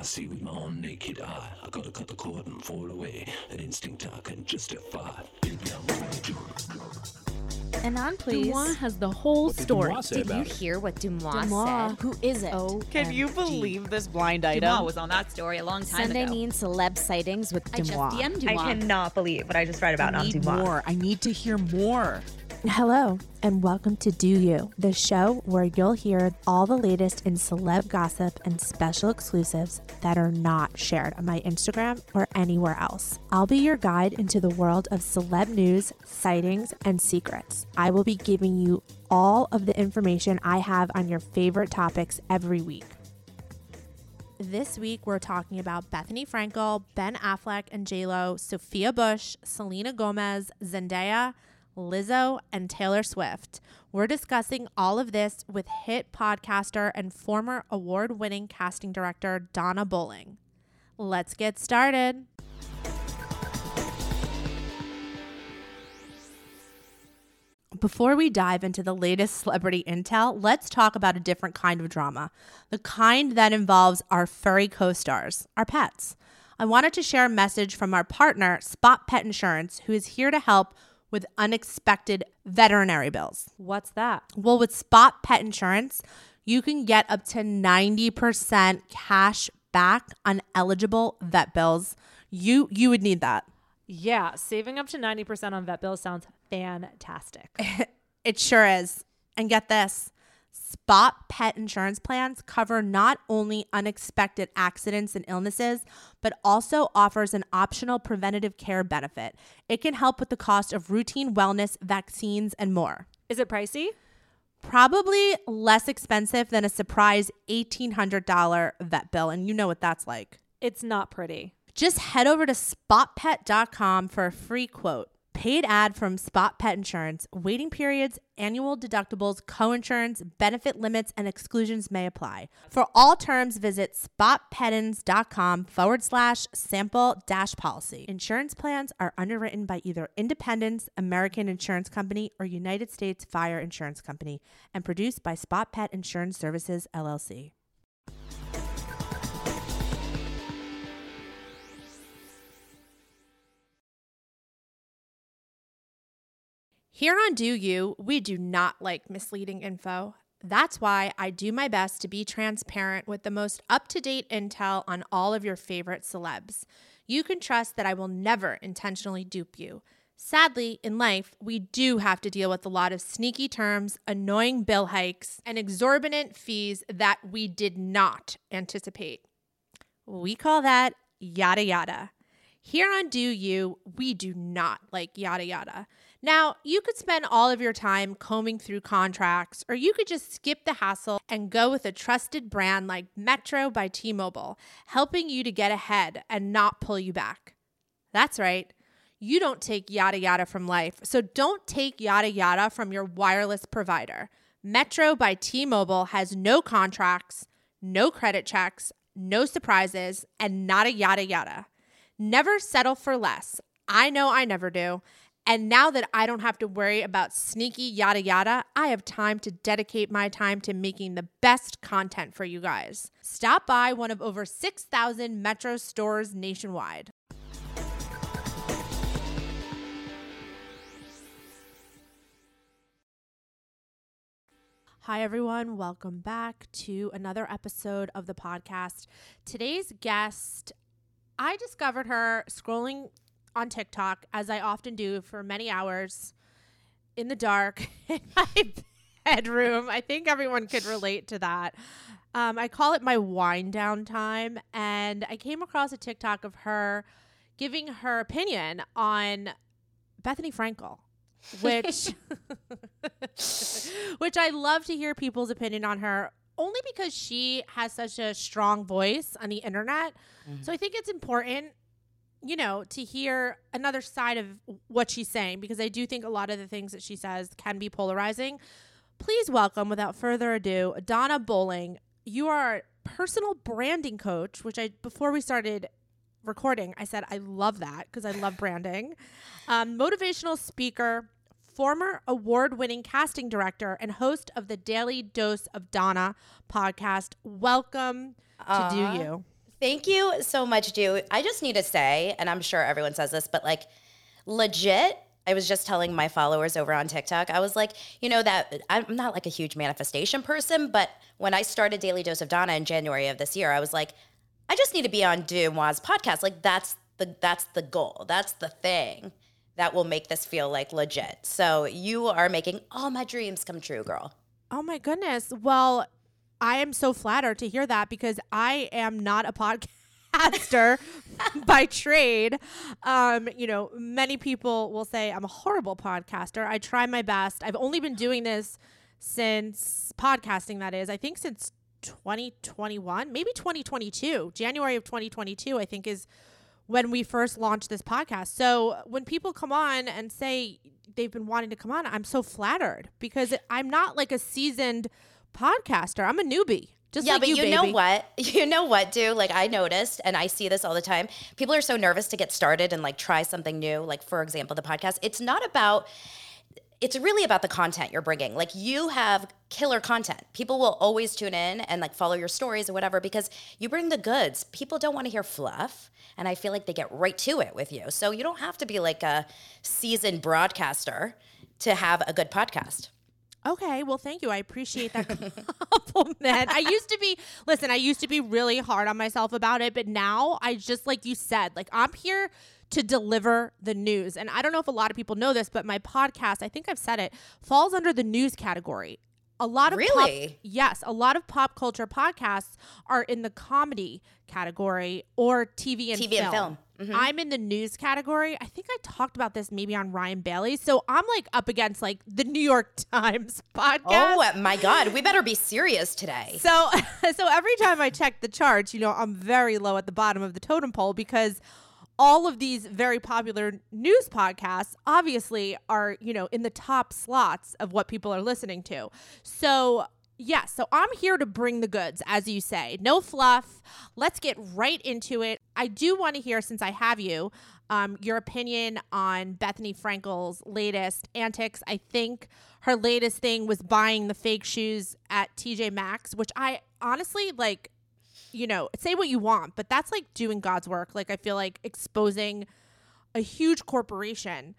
I see with my own naked eye. I gotta cut the cord and fall away. An instinct I can justify. Baby, I'm gonna do. And on, please. Deuxmoi has the whole story. Deuxmoi say Did you it? hear what Deuxmoi, Deuxmoi. said? Who is it? Oh, Can you believe this blind item? Deuxmoi was on that story a long time Sunday ago. mean celeb sightings with I just DM'd I cannot believe what I just read about I on need Deuxmoi. more. I need to hear more. Hello, and welcome to Deux U, the show where you'll hear all the latest in celeb gossip and special exclusives that are not shared on my Instagram or anywhere else. I'll be your guide into the world of celeb news, sightings, and secrets. I will be giving you all of the information I have on your favorite topics every week. This week, we're talking about Bethenny Frankel, Ben Affleck and JLo, Sophia Bush, Selena Gomez, Zendaya, Lizzo, and Taylor Swift. We're discussing all of this with hit podcaster and former award winning casting director Dana Bowling. Let's get started. Before we dive into the latest celebrity intel, let's talk about a different kind of drama the kind that involves our furry co stars, our pets. I wanted to share a message from our partner, Spot Pet Insurance, who is here to help with unexpected veterinary bills. What's that? Well, with Spot Pet Insurance, you can get up to 90% cash back on eligible vet bills. You you would need that. Yeah, saving up to 90% on vet bills sounds fantastic. It sure is. And get this Spot pet insurance plans cover not only unexpected accidents and illnesses, but also offers an optional preventative care benefit. It can help with the cost of routine wellness, vaccines, and more. Is it pricey? Probably less expensive than a surprise $1,800 vet bill. And you know what that's like. It's not pretty. Just head over to spotpet.com for a free quote. Paid ad from Spot Pet Insurance. Waiting periods, annual deductibles, coinsurance, benefit limits, and exclusions may apply. For all terms, visit spotpetins.com forward slash sample dash policy. Insurance plans are underwritten by either Independence American Insurance Company or United States Fire Insurance Company and produced by Spot Pet Insurance Services, LLC. Here on Deux U, we do not like misleading info. That's why I do my best to be transparent with the most up to date intel on all of your favorite celebs. You can trust that I will never intentionally dupe you. Sadly, in life, we do have to deal with a lot of sneaky terms, annoying bill hikes, and exorbitant fees that we did not anticipate. We call that yada yada. Here on Deux U, we do not like yada yada. Now, you could spend all of your time combing through contracts, or you could just skip the hassle and go with a trusted brand like Metro by T Mobile, helping you to get ahead and not pull you back. That's right. You don't take yada yada from life, so don't take yada yada from your wireless provider. Metro by T Mobile has no contracts, no credit checks, no surprises, and not a yada yada. Never settle for less. I know I never do. And now that I don't have to worry about sneaky yada yada, I have time to dedicate my time to making the best content for you guys. Stop by one of over 6,000 Metro stores nationwide. Hi, everyone. Welcome back to another episode of the podcast. Today's guest, I discovered her scrolling on TikTok, as I often do for many hours in the dark in my bedroom. I think everyone could relate to that. Um, I call it my wind down time. And I came across a TikTok of her giving her opinion on Bethenny Frankel, which which I love to hear people's opinion on her only because she has such a strong voice on the internet. So I think it's important you know, to hear another side of what she's saying because I do think a lot of the things that she says can be polarizing. Please welcome, without further ado, Dana Bowling. You are a personal branding coach, which I before we started recording, I said I love that because I love branding. Um, motivational speaker, former award-winning casting director, and host of the Daily Dose of Dana podcast. Welcome to Deux U. Thank you so much, dude. I just need to say, and I'm sure everyone says this, but like legit, I was just telling my followers over on TikTok, I was like, you know, that I'm not like a huge manifestation person, but when I started Daily Dose of Dana in January of this year, I was like, I just need to be on Deuxmoi podcast. Like that's the that's the goal. That's the thing that will make this feel like legit. So you are making all my dreams come true, girl. Oh my goodness. Well, I am so flattered to hear that because I am not a podcaster by trade. Um, you know, many people will say I'm a horrible podcaster. I try my best. I've only been doing this since podcasting that is. I think since 2021, maybe 2022. January of 2022 I think is when we first launched this podcast. So when people come on and say they've been wanting to come on, I'm so flattered because I'm not like a seasoned podcaster. I'm a newbie. Just yeah, like but you, you, know what? You know what, dude? Like I noticed, and I see this all the time. People are so nervous to get started and like try something new. Like for example, the podcast. It's not about. It's really about the content you're bringing. Like you have killer content. People will always tune in and like follow your stories or whatever because you bring the goods. People don't want to hear fluff, and I feel like they get right to it with you. So you don't have to be like a seasoned broadcaster to have a good podcast. Okay, well, thank you. I appreciate that compliment. I used to be, listen, I used to be really hard on myself about it, but now I just, like you said, like I'm here to deliver the news. And I don't know if a lot of people know this, but my podcast, I think I've said it, falls under the news category. A lot of pop- Really? yes, a lot of pop culture podcasts are in the comedy category or TV and TV and film. Mhm. I'm in the news category. I think I talked about this maybe on Ryan Bailey. So I'm like up against like the New York Times podcast. Oh my God, we better be serious today. So so every time I check the charts, you know, I'm very low at the bottom of the totem pole because all of these very popular news podcasts obviously are, you know, in the top slots of what people are listening to. So Yes, so I'm here to bring the goods, as you say. No fluff. Let's get right into it. I do want to hear, since I have you, um, your opinion on Bethenny Frankel's latest antics. I think her latest thing was buying the fake shoes at TJ Maxx, which I honestly like. You know, say what you want, but that's like doing God's work. Like I feel like exposing a huge corporation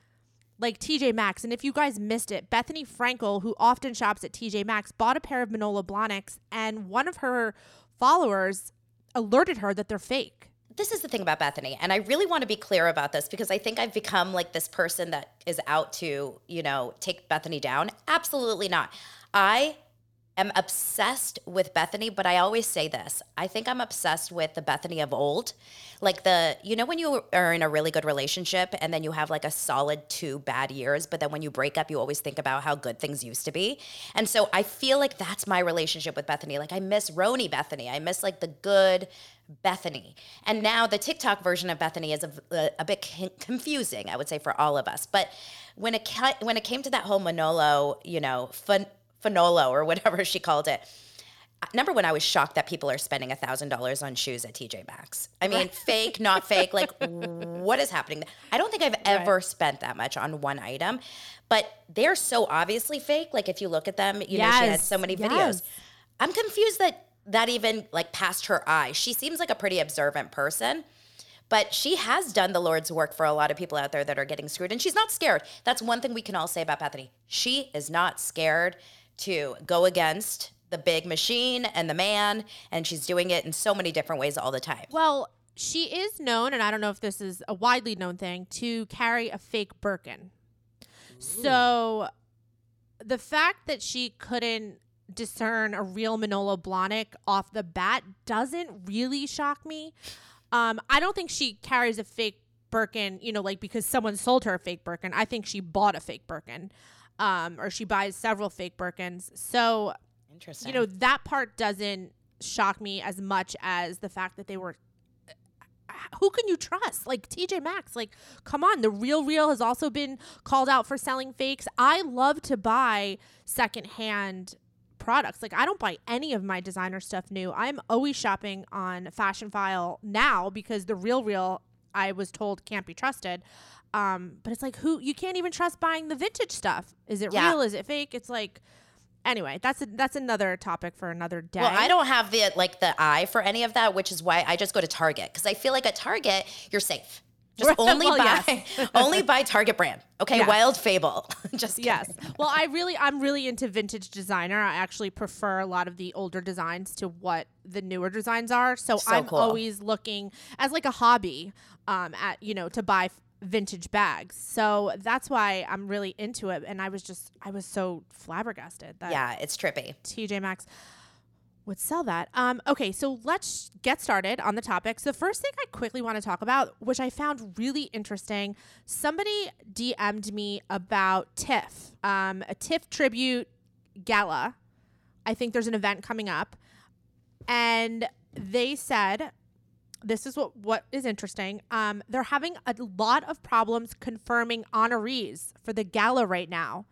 like TJ Maxx. And if you guys missed it, Bethenny Frankel, who often shops at TJ Maxx, bought a pair of Manolo Blahniks, and one of her followers alerted her that they're fake. This is the thing about Bethenny, and I really want to be clear about this because I think I've become like this person that is out to, you know, take Bethenny down. Absolutely not. I am obsessed with Bethenny, but I always say this. I think I'm obsessed with the Bethenny of old. Like the, you know, when you are in a really good relationship and then you have like a solid two bad years, but then when you break up, you always think about how good things used to be. And so I feel like that's my relationship with Bethenny. Like I miss RHONY Bethenny. I miss like the good Bethenny. And now the TikTok version of Bethenny is a, a, a bit con- confusing, I would say, for all of us. But when it ca- when it came to that whole Manolo, you know, fun- Fanolo or whatever she called it. Uh, number one, I was shocked that people are spending a thousand dollars on shoes at TJ Maxx. I mean, fake, not fake. Like, what is happening? I don't think I've ever spent that much on one item, but they're so obviously fake. Like, if you look at them, you know, she has Yes, so many videos. yes. I'm confused that that even like passed her eye. She seems like a pretty observant person, but she has done the Lord's work for a lot of people out there that are getting screwed, and she's not scared. That's one thing we can all say about Bethenny. She is not scared to go against the big machine and the man, and she's doing it in so many different ways all the time. Well, she is known, and I don't know if this is a widely known thing, to carry a fake Birkin. So the fact that she couldn't discern a real Manolo Blahnik off the bat doesn't really shock me. Um, I don't think she carries a fake Birkin, you know, like because someone sold her a fake Birkin. I think she bought a fake Birkin, um, or she buys several fake Birkins. So Interesting. you know that part doesn't shock me as much as the fact that they were who can you trust like tj maxx like come on the RealReal has also been called out for selling fakes i love to buy secondhand products like i don't buy any of my designer stuff new i'm always shopping on Fashionphile now because the RealReal i was told can't be trusted um but it's like who you can't even trust buying the vintage stuff is it Yeah. real is it fake it's like Anyway, that's a, that's another topic for another day. Well, I don't have the like the eye for any of that, which is why I just go to Target because I feel like at Target you're safe. Just only well, buy only buy Target brand. Okay. Wild Fable. just kidding. Yes. Well, I really, I'm really into vintage designer. I actually prefer a lot of the older designs to what the newer designs are. So, So I'm cool. always looking as like a hobby, um, at you know to buy vintage bags. So that's why I'm really into it. And I was just, I was so flabbergasted that Yeah, it's trippy. TJ Maxx would sell that. Um, okay, so let's get started on the topics. The first thing I quickly want to talk about, which I found really interesting, somebody DM'd me about TIFF, um, a TIFF tribute gala. I think there's an event coming up, and they said this is what what is interesting. Um, they're having a lot of problems confirming honorees for the gala right now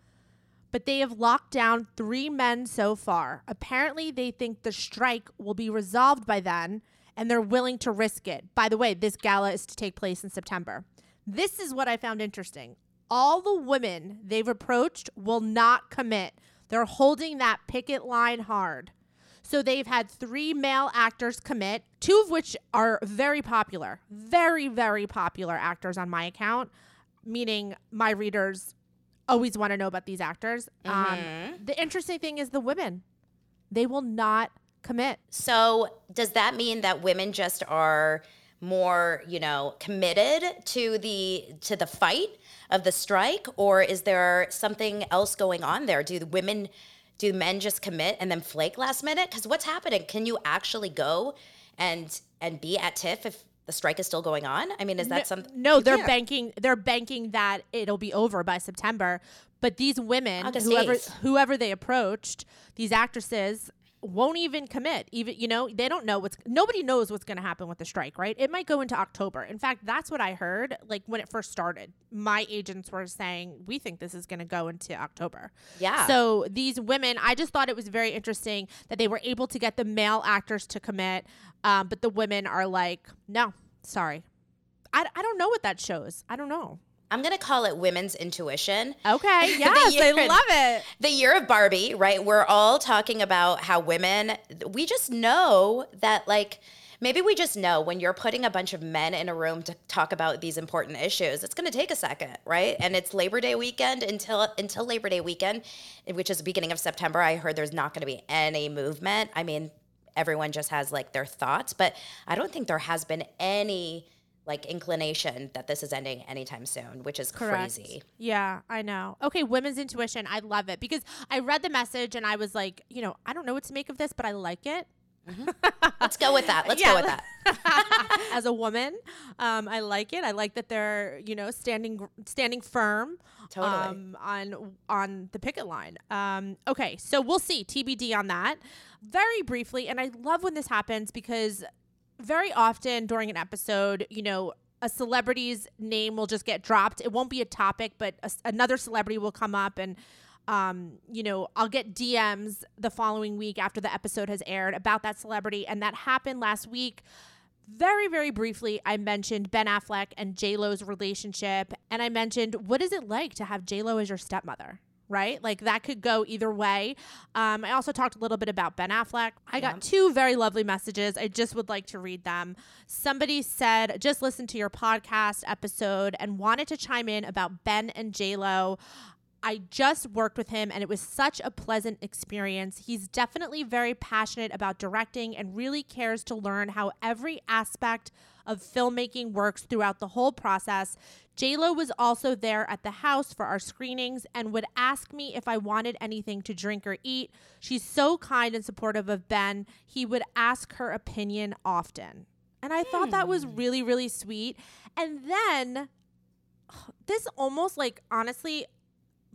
but they have locked down three men so far. Apparently, they think the strike will be resolved by then, and they're willing to risk it. By the way, this gala is to take place in September. This is what I found interesting. All the women they've approached will not commit. They're holding that picket line hard. So they've had three male actors commit, two of which are very popular, very, very popular actors on my account, meaning my readers always want to know about these actors. Um, the interesting thing is the women, they will not commit. So does that mean that women just are more, you know, committed to the to the fight of the strike, or is there something else going on there? Do the women, do men just commit and then flake last minute? Because what's happening? Can you actually go and and be at TIFF if the strike is still going on? I mean, is that something? No, they're banking. They're banking that it'll be over by September. But these women, August whoever 8th. whoever they approached, these actresses won't even commit. Even you know they don't know what's nobody knows what's going to happen with the strike. Right? It might go into October. In fact, that's what I heard. Like when it first started, my agents were saying we think this is going to go into October. Yeah. So these women, I just thought it was very interesting that they were able to get the male actors to commit, um, but the women are like, no, sorry. I, I don't know what that shows. I don't know. I'm gonna call it women's intuition. Okay. Yes, I love it. the year of Barbie, right? We're all talking about how women, we just know that, like, maybe we just know when you're putting a bunch of men in a room to talk about these important issues, it's going to take a second, right? And it's Labor Day weekend until until Labor Day weekend, which is the beginning of September. I heard there's not going to be any movement. I mean, everyone just has like their thoughts, but I don't think there has been any like inclination that this is ending anytime soon, which is crazy. Yeah, I know. Okay, women's intuition. I love it because I read the message and I was like, you know, I don't know what to make of this, but I like it. Let's go with that. Let's Yeah. go with that. As a woman, um, I like it. I like that they're, you know, standing standing firm Totally. um, on on the picket line. Um, okay, so we'll see TBD on that. Very briefly, and I love when this happens because very often during an episode, you know, a celebrity's name will just get dropped. It won't be a topic, but a another celebrity will come up and um, you know, I'll get DMs the following week after the episode has aired about that celebrity. And that happened last week. Very, very briefly, I mentioned Ben Affleck and J Lo's relationship. And I mentioned, what is it like to have J Lo as your stepmother? Right? Like that could go either way. Um, I also talked a little bit about Ben Affleck. I got two very lovely messages. I just would like to read them. Somebody said, just listened to your podcast episode and wanted to chime in about Ben and Lo. I just worked with him and it was such a pleasant experience. He's definitely very passionate about directing and really cares to learn how every aspect of filmmaking works throughout the whole process. JLo was also there at the house for our screenings and would ask me if I wanted anything to drink or eat. She's so kind and supportive of Ben. He would ask her opinion often. And I thought that was hmm. really, really sweet. And then this almost like honestly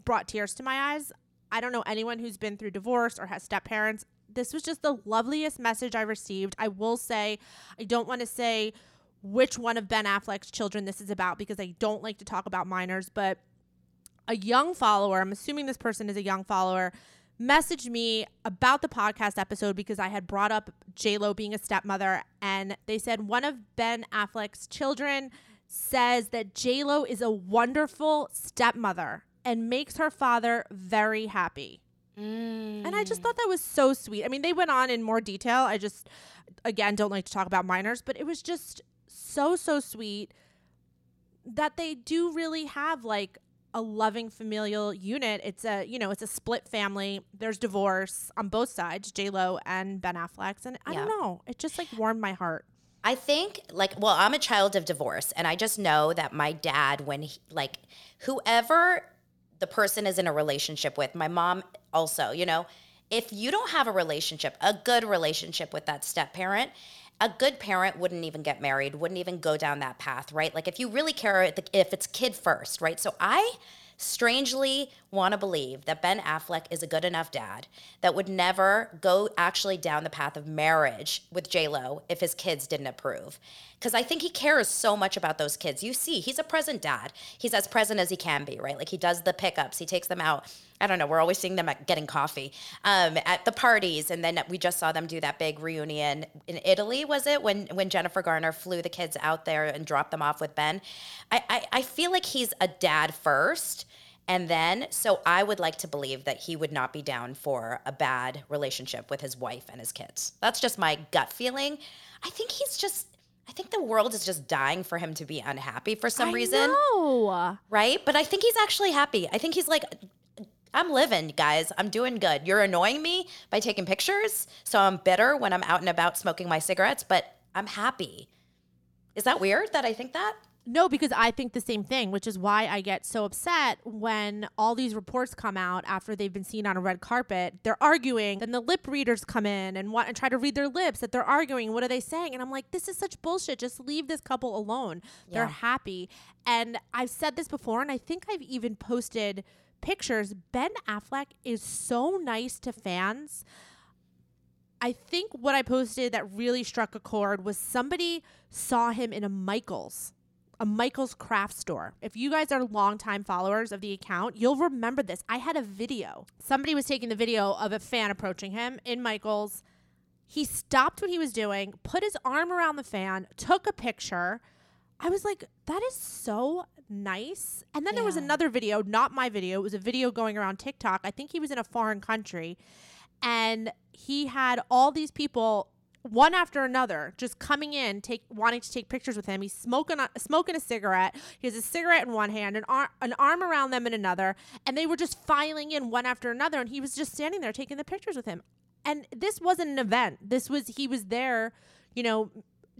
brought tears to my eyes. I don't know anyone who's been through divorce or has step parents. This was just the loveliest message I received. I will say, I don't want to say which one of Ben Affleck's children this is about because I don't like to talk about minors, but a young follower, I'm assuming this person is a young follower, messaged me about the podcast episode because I had brought up Lo being a stepmother, and they said one of Ben Affleck's children says that Lo is a wonderful stepmother and makes her father very happy. And I just thought that was so sweet. I mean, they went on in more detail. I just, again, don't like to talk about minors, but it was just so, so sweet that they do really have like a loving familial unit. It's a, you know, it's a split family. There's divorce on both sides, J Lo and Ben Affleck, and I Yeah. don't know, it just like warmed my heart. I think like well, I'm a child of divorce and I just know that my dad when he, like whoever the person is in a relationship with, my mom also, you know, if you don't have a relationship, a good relationship with that step parent, a good parent wouldn't even get married, wouldn't even go down that path, right? Like if you really care if it's kid first, right? So I strangely want to believe that Ben Affleck is a good enough dad that would never go actually down the path of marriage with J Lo if his kids didn't approve. Because I think he cares so much about those kids. You see, he's a present dad. He's as present as he can be, right? Like he does the pickups, he takes them out. I don't know. We're always seeing them at getting coffee um, at the parties, and then we just saw them do that big reunion in Italy. Was it when when Jennifer Garner flew the kids out there and dropped them off with Ben? I, I, I feel like he's a dad first, and then so I would like to believe that he would not be down for a bad relationship with his wife and his kids. That's just my gut feeling. I think he's just. I think the world is just dying for him to be unhappy for some reason No. right? But I think he's actually happy. I think he's like, I'm living, guys. I'm doing good. You're annoying me by taking pictures. So I'm bitter when I'm out and about smoking my cigarettes, but I'm happy. Is that weird that I think that? No, because I think the same thing, which is why I get so upset when all these reports come out after they've been seen on a red carpet. They're arguing, and the lip readers come in and want and try to read their lips that they're arguing. What are they saying? And I'm like, this is such bullshit. Just leave this couple alone. They're happy. And I've said this before, and I think I've even posted pictures. Ben Affleck is so nice to fans. I think what I posted that really struck a chord was somebody saw him in a Michaels, a Michaels craft store. If you guys are longtime followers of the account, you'll remember this. I had a video. Somebody was taking the video of a fan approaching him in Michaels. He stopped what he was doing, put his arm around the fan, took a picture. I was like, that is so nice. And then there was another video, not my video. It was a video going around TikTok. I think he was in a foreign country. And he had all these people, one after another, just coming in, take wanting to take pictures with him. He's smoking a, smoking a cigarette. He has a cigarette in one hand, an, ar- an arm around them in another, and they were just filing in one after another. And he was just standing there taking the pictures with him. And this wasn't an event. This was he was there, you know,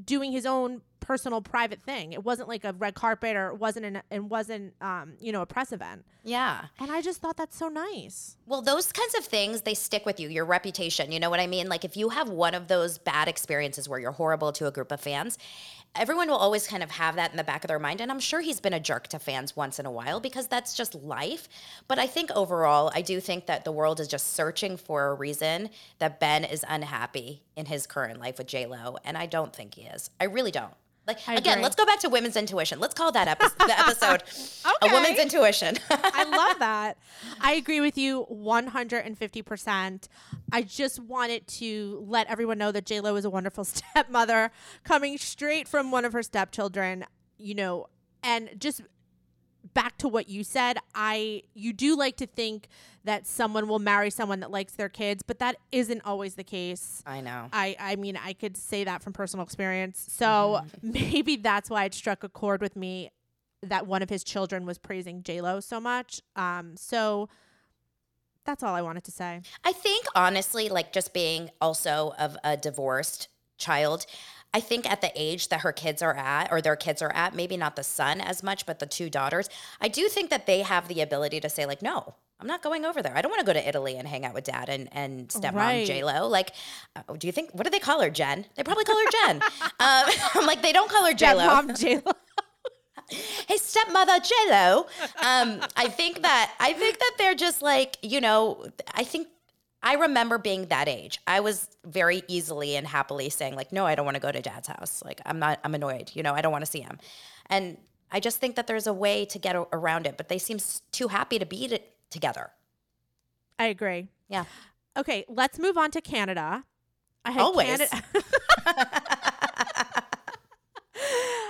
doing his own personal private thing. It wasn't like a red carpet or it wasn't an it wasn't um, you know, a press event. Yeah. And I just thought that's so nice. Well, those kinds of things, they stick with you, your reputation. You know what I mean? Like if you have one of those bad experiences where you're horrible to a group of fans, everyone will always kind of have that in the back of their mind. And I'm sure he's been a jerk to fans once in a while because that's just life. But I think overall, I do think that the world is just searching for a reason that Ben is unhappy in his current life with J Lo. And I don't think he is. I really don't. Like I again, agree. let's go back to women's intuition. Let's call that epi- the episode a woman's intuition. I love that. I agree with you 150%. I just wanted to let everyone know that JLo is a wonderful stepmother coming straight from one of her stepchildren, you know, and just back to what you said, I you do like to think that someone will marry someone that likes their kids, but that isn't always the case. I know. I, I mean, I could say that from personal experience. So maybe that's why it struck a chord with me that one of his children was praising J Lo so much. Um, so that's all I wanted to say. I think honestly, like just being also of a divorced child, I think at the age that her kids are at, or their kids are at, maybe not the son as much, but the two daughters, I do think that they have the ability to say, like, no, I'm not going over there. I don't want to go to Italy and hang out with dad and, and stepmom Right. J Lo. Like, uh, do you think, what do they call her, Jen? They probably call her Jen. um, I'm like, they don't call her J Lo Mom J Lo. hey stepmother jello um i think that i think that they're just like you know i think i remember being that age i was very easily and happily saying like no i don't want to go to dad's house like i'm not i'm annoyed you know i don't want to see him and i just think that there's a way to get around it but they seem s- too happy to be t- together I agree. yeah Okay, let's move on to Canada. I had Always. Canada.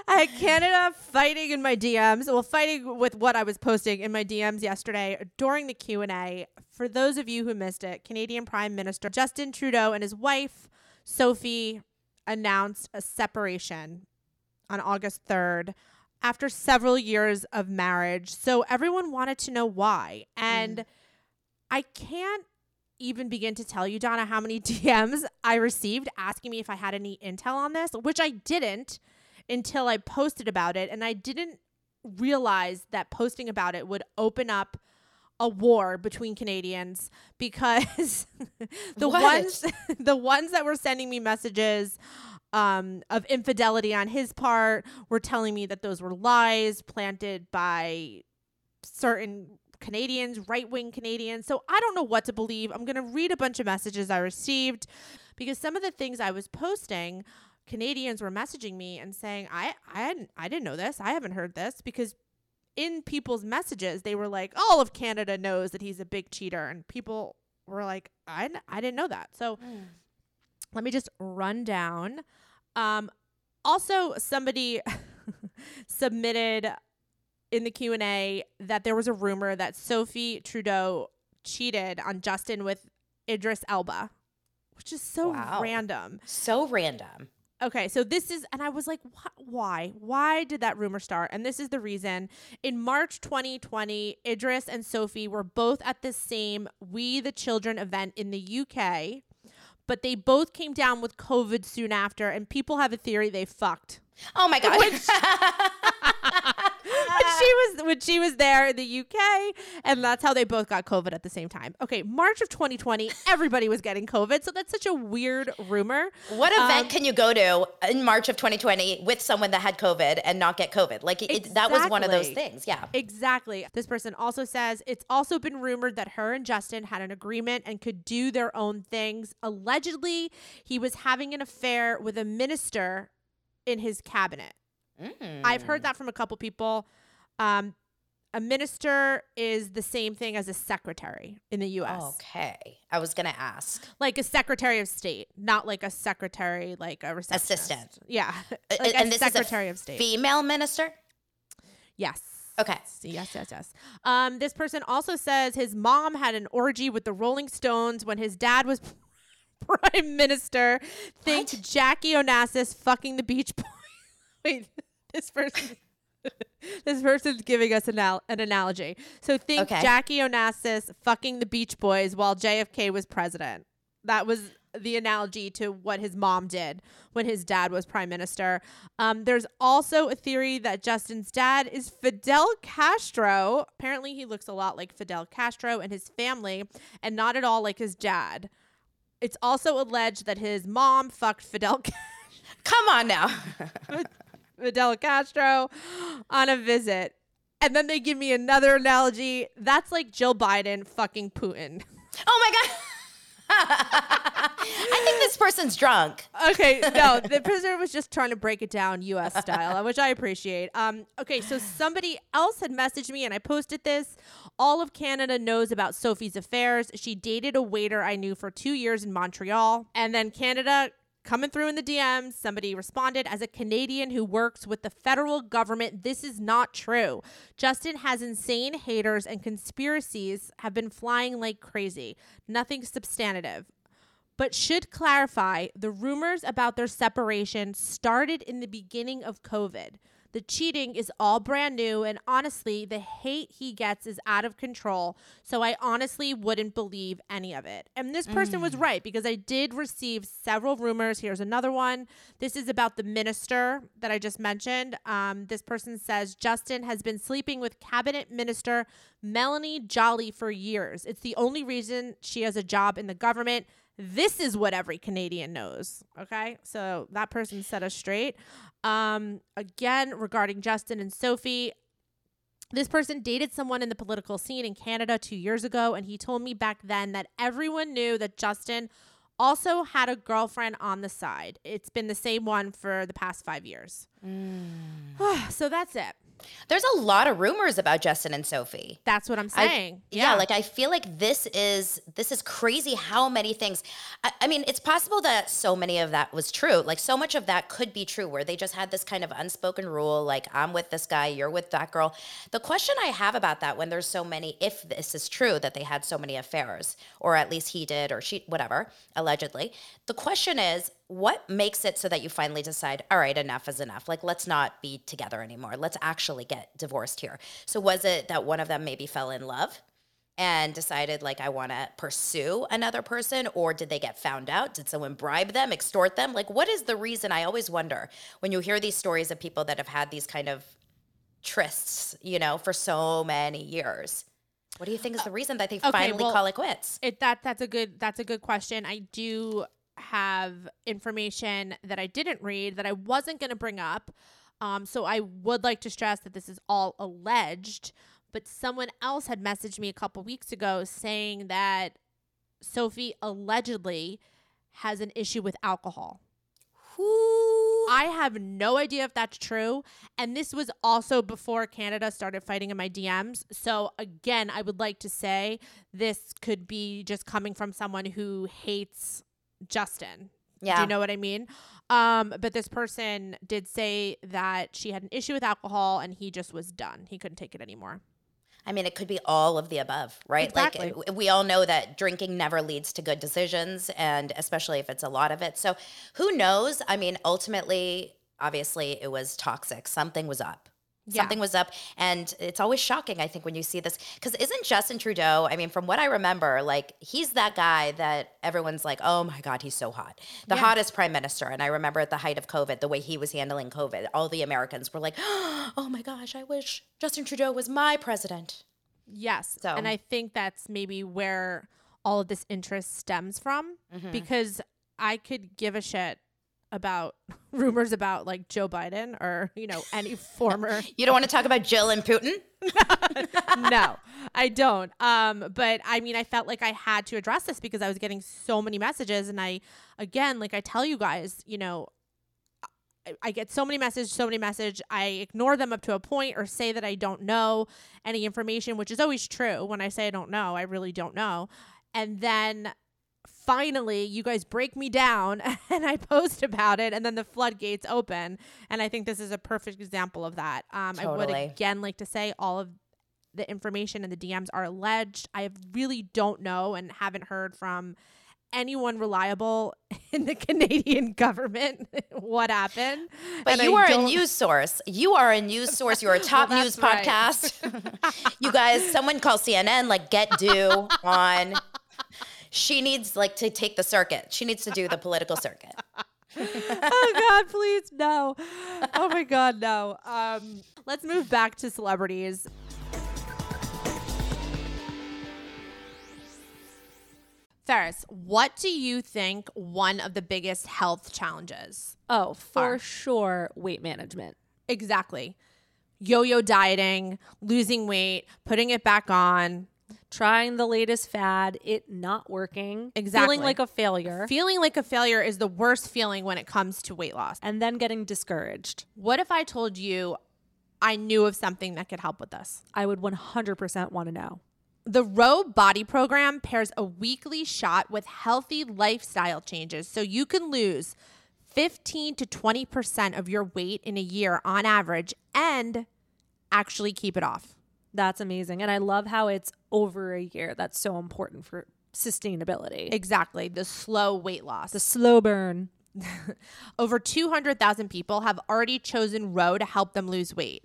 I had Canada fighting in my DMs. Well, fighting with what I was posting in my DMs yesterday during the Q and A. For those of you who missed it, Canadian Prime Minister Justin Trudeau and his wife Sophie announced a separation on August third after several years of marriage. So everyone wanted to know why, and mm. I can't even begin to tell you, Dana, how many DMs I received asking me if I had any intel on this, which I didn't until I posted about it. And I didn't realize that posting about it would open up a war between Canadians because the What? ones the ones that were sending me messages um, of infidelity on his part were telling me that those were lies planted by certain Canadians, right wing Canadians. So I don't know what to believe. I'm going to read a bunch of messages I received because some of the things I was posting, Canadians were messaging me and saying, I, I, hadn't, I didn't know this. I haven't heard this because in people's messages, they were like, all of Canada knows that he's a big cheater. And people were like, I, I didn't know that. So let me just run down. Um, also, somebody submitted in the Q&A that there was a rumor that Sophie Trudeau cheated on Justin with Idris Elba, which is so Wow. random. So random. Okay, so this is, and I was like, "Wh- why? Why did that rumor start? And this is the reason. In March 2020, Idris and Sophie were both at the same We the Children event in the UK, but they both came down with COVID soon after, and people have a theory they fucked. Oh my god. she was when she was there in the UK, and that's how they both got COVID at the same time. Okay, March of 2020, everybody was getting COVID, so that's such a weird rumor. what event Um, can you go to in March of 2020 with someone that had COVID and not get COVID? Like it, that was one of those things. Yeah. Exactly. This person also says it's also been rumored that her and Justin had an agreement and could do their own things. Allegedly, he was having an affair with a minister in his cabinet. I've heard that from a couple people. Um, a minister is the same thing as a secretary in the U.S. Okay. I was gonna ask. Like a secretary of state, not like a secretary, like a receptionist. Assistant. Yeah, like and a this is a secretary of state. Female minister. Yes. Okay. Yes, yes, yes. Um, this person also says his mom had an orgy with the Rolling Stones when his dad was prime minister. Think What? Jackie Onassis fucking the Beach Boys. Wait, this person. this person's giving us an, al- an analogy. So think Okay. Jackie Onassis fucking the Beach Boys while JFK was president. That was the analogy to what his mom did when his dad was prime minister. Um, there's also a theory that Justin's dad is Fidel Castro. Apparently, he looks a lot like Fidel Castro and his family, and not at all like his dad. It's also alleged that his mom fucked Fidel Come on now. Fidel Castro on a visit. And then they give me another analogy. That's like Jill Biden fucking Putin. oh my god. I think this person's drunk. Okay, no, the prisoner was just trying to break it down U.S. style, which I appreciate. Um, okay, so somebody else had messaged me, and I posted this. All of Canada knows about Sophie's affairs. She dated a waiter I knew for two years in Montreal, and then Canada. Coming through in the DMs, somebody responded as a Canadian who works with the federal government. This is not true. Justin has insane haters and conspiracies have been flying like crazy. Nothing substantive but should clarify the rumors about their separation started in the beginning of COVID. The cheating is all brand new, and honestly, the hate he gets is out of control. So I honestly wouldn't believe any of it. And this person was right because I did receive several rumors. Here's another one. This is about the minister that I just mentioned. Um, this person says Justin has been sleeping with cabinet minister Melanie Joly for years. It's the only reason she has a job in the government. This is what every Canadian knows. Okay. So that person set us straight. Um, again, regarding Justin and Sophie, this person dated someone in the political scene in Canada two years ago, and he told me back then that everyone knew that Justin also had a girlfriend on the side. It's been the same one for the past five years. so that's it. There's a lot of rumors about Justin and Sophie. That's what I'm I- saying. yeah. like I feel like this is this is crazy how many things I, I mean, it's possible that so many of that was true. Like so much of that could be true where they just had this kind of unspoken rule, like I'm with this guy, you're with that girl. The question I have about that when there's so many, if this is true that they had so many affairs, or at least he did or she whatever, allegedly, the question is what makes it so that you finally decide, all right, enough is enough. Like, let's not be together anymore. Let's actually get divorced here. So, was it that one of them maybe fell in love and decided, like, I want to pursue another person? Or did they get found out? Did someone bribe them, extort them? Like, what is the reason? I always wonder when you hear these stories of people that have had these kind of trysts, you know, for so many years. What do you think is uh, the reason that they okay, finally well, call it quits? It that that's a good that's a good question. I do have information that I didn't read that I wasn't going to bring up. Um, so I would like to stress that this is all alleged. But someone else had messaged me a couple weeks ago saying that Sophie allegedly has an issue with alcohol. I have no idea if that's true. And this was also before Canada started fighting in my DMs. So, again, I would like to say this could be just coming from someone who hates Justin. Do Yeah. you know what I mean? Um, but this person did say that she had an issue with alcohol and he just was done. He couldn't take it anymore. I mean, it could be all of the above, right? Exactly. Like we all know that drinking never leads to good decisions, and especially if it's a lot of it. So who knows? I mean, ultimately, obviously, it was toxic. Something was up. Yeah. Something was up. And it's always shocking, I think, when you see this. Because isn't Justin Trudeau, I mean, from what I remember, like, he's that guy that everyone's like, oh my God, he's so hot. The Yeah. hottest prime minister. And I remember at the height of COVID, the way he was handling COVID, all the Americans were like, oh my gosh, I wish Justin Trudeau was my president. Yes. So- And I think that's maybe where all of this interest stems from Mm-hmm. because I could give a shit about rumors about like Joe Biden or, you know, any former You don't want to talk about Jill and Putin? no, I don't. Um, but I mean, I felt like I had to address this because I was getting so many messages, and I, again, like I tell you guys, you know, I, I get so many messages, so many message. I ignore them up to a point, or say that I don't know any information, which is always true. When I say I don't know, I really don't know, and then. Finally, you guys break me down and I post about it, and then the floodgates open. And I think this is a perfect example of that. Um, I would again like to say all of the information and the DMs are alleged. I really don't know and haven't heard from anyone reliable in the Canadian government what happened. But And you I are a don't- news source. You are a news source. You're a top Well, news right. podcast. you guys, someone call CNN, like get Deux on. She needs like to take the circuit. She needs to do the political circuit. oh God, please no. Oh my God, no. Um, let's move back to celebrities. Ferris, what do you think one of the biggest health challenges? Oh, for Are. sure, weight management. Exactly. Yo-yo dieting, losing weight, putting it back on, Trying the latest fad, it not working. Exactly. Feeling like a failure. feeling like a failure is the worst feeling when it comes to weight loss. and then getting discouraged. What if I told you I knew of something that could help with this? I would 100% want to know. The Ro Body Program pairs a weekly shot with healthy lifestyle changes so you can lose 15 to 20% of your weight in a year on average and actually keep it off. That's amazing. And I love how it's over a year. That's so important for sustainability. Exactly, the slow weight loss. the slow burn. Over 200,000 people have already chosen Ro to help them lose weight.